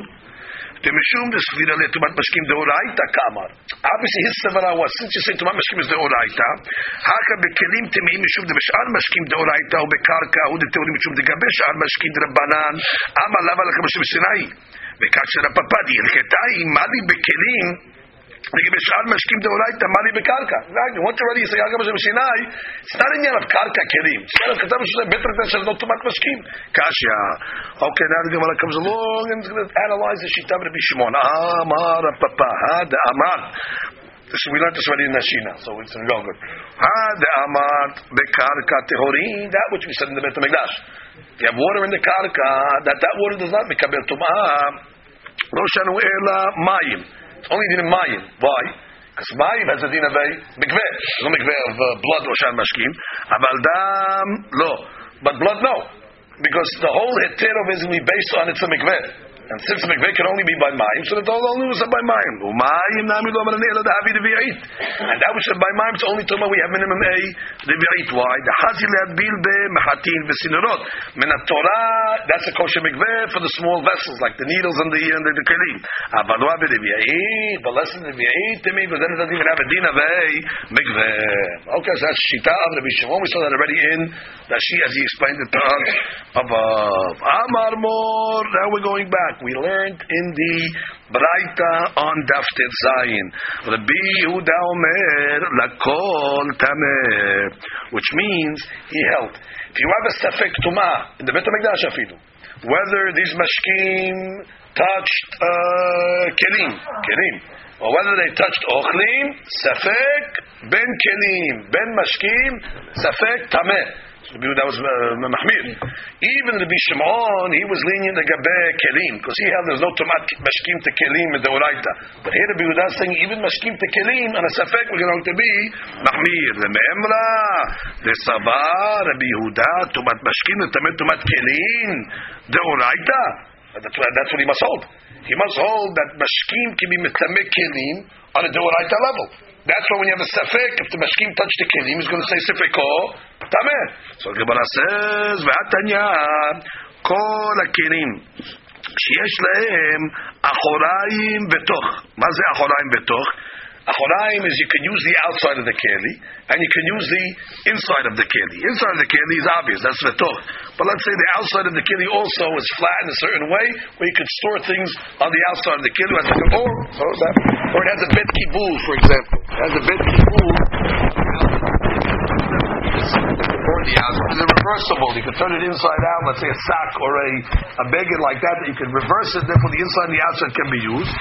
Demishum desvira letumat mashkim deoraita kamar. Obviously, his sevara was since you say tumat mashkim is deoraita, haka bekelim temim mishum demishar mashkim deoraita u bekarka u deteorim mishum degabesh ar mashkim drabanan ama lava lekam mashkim sinai. וכאשר הפפדיה הנחתה עימה לי בכלים לגבי שאר משקים דאורייתא, מה לי בקרקע? למרות שאמרתי יסגר גם בשם סיני, סתם לא עניין על קרקע, כלים. סתם כתב שזה בשביל בית שזה לא אוטומט משקים. קשיא. אוקיי, נעד גם על הקו זה לא... analyze זה לא- אה, לא, שיטה ברבי שמעון. אמר הפפא, הד אמר. זה שמילה this already in Nashina, so it's longer. הד אמר בקרקע טהורין, that which we said in the בית המקדש. You have water in the karka, that that water does not become tumah. Roshanu ela mayim. It's only din mayim. Why? Because mayim has a din of a mikveh. No mikveh of uh, blood roshan mashkim. Aval dam lo, but blood no, because the whole heter of is going to be based on it's a mikveh. And since mikveh can only be by mayim, so the whole only was by mayim. Lo. And that which is by mayim, it's only talking we have minimum a revi'it. Why? The hazil bil be mehatin v'sinurot. Min Torah, that's a kosher mikveh for the small vessels, like the needles and the and the, the kelim. Avalua b'revi'it, but less than revi'it to me, but then it doesn't even have a din of a mikveh. Okay, so that's shita of Rabbi Shimon. We saw that already in Rashi as he explained it to us above. Amar mor. Now we're going back we learned in the Braita on Daftet Zayin. Rabbi Yehuda Omer lakol tameh, which means he held. If you have a safek tuma in the Beit Hamikdash afidu, whether these mashkim touched uh, kelim, kelim, or whether they touched ochlim, safek ben kelim, ben mashkim, safek tameh. That was uh, Mahmir. Even the Shimon, he was lenient agabe kelim because he held there's no tomat mashkim to kelim in the oraita. But here the Yehuda is saying even mashkim to kelim and a safek we're going to be Mahmir. Me'emra, the Sabar, Rabbi Yehuda, tomat mashkim to tomat kelim the oraita. That's what, he must hold. He must hold that mashkim can be metamek kelim on a deoraita level. That's why when you have a safek, if the mashkim touch the kelim, he's going to say safeko tameh. So the Gemara says, "Ve'atanya kol hakelim שיש להם אחוריים בתוך." מה זה אחוריים בתוך? Achoraim is you can use the outside of the keli and you can use the inside of the keli. Inside of the keli is obvious, that's the vetoch. But let's say the outside of the keli also is flat in a certain way where you could store things on the outside of the keli, a or, or it has a bet kibul, for example. It has a bet kibul or the outside. It's reversible. You can turn it inside out, let's say a sack or a, a beggar like that, that you can reverse it, therefore the inside and the outside can be used.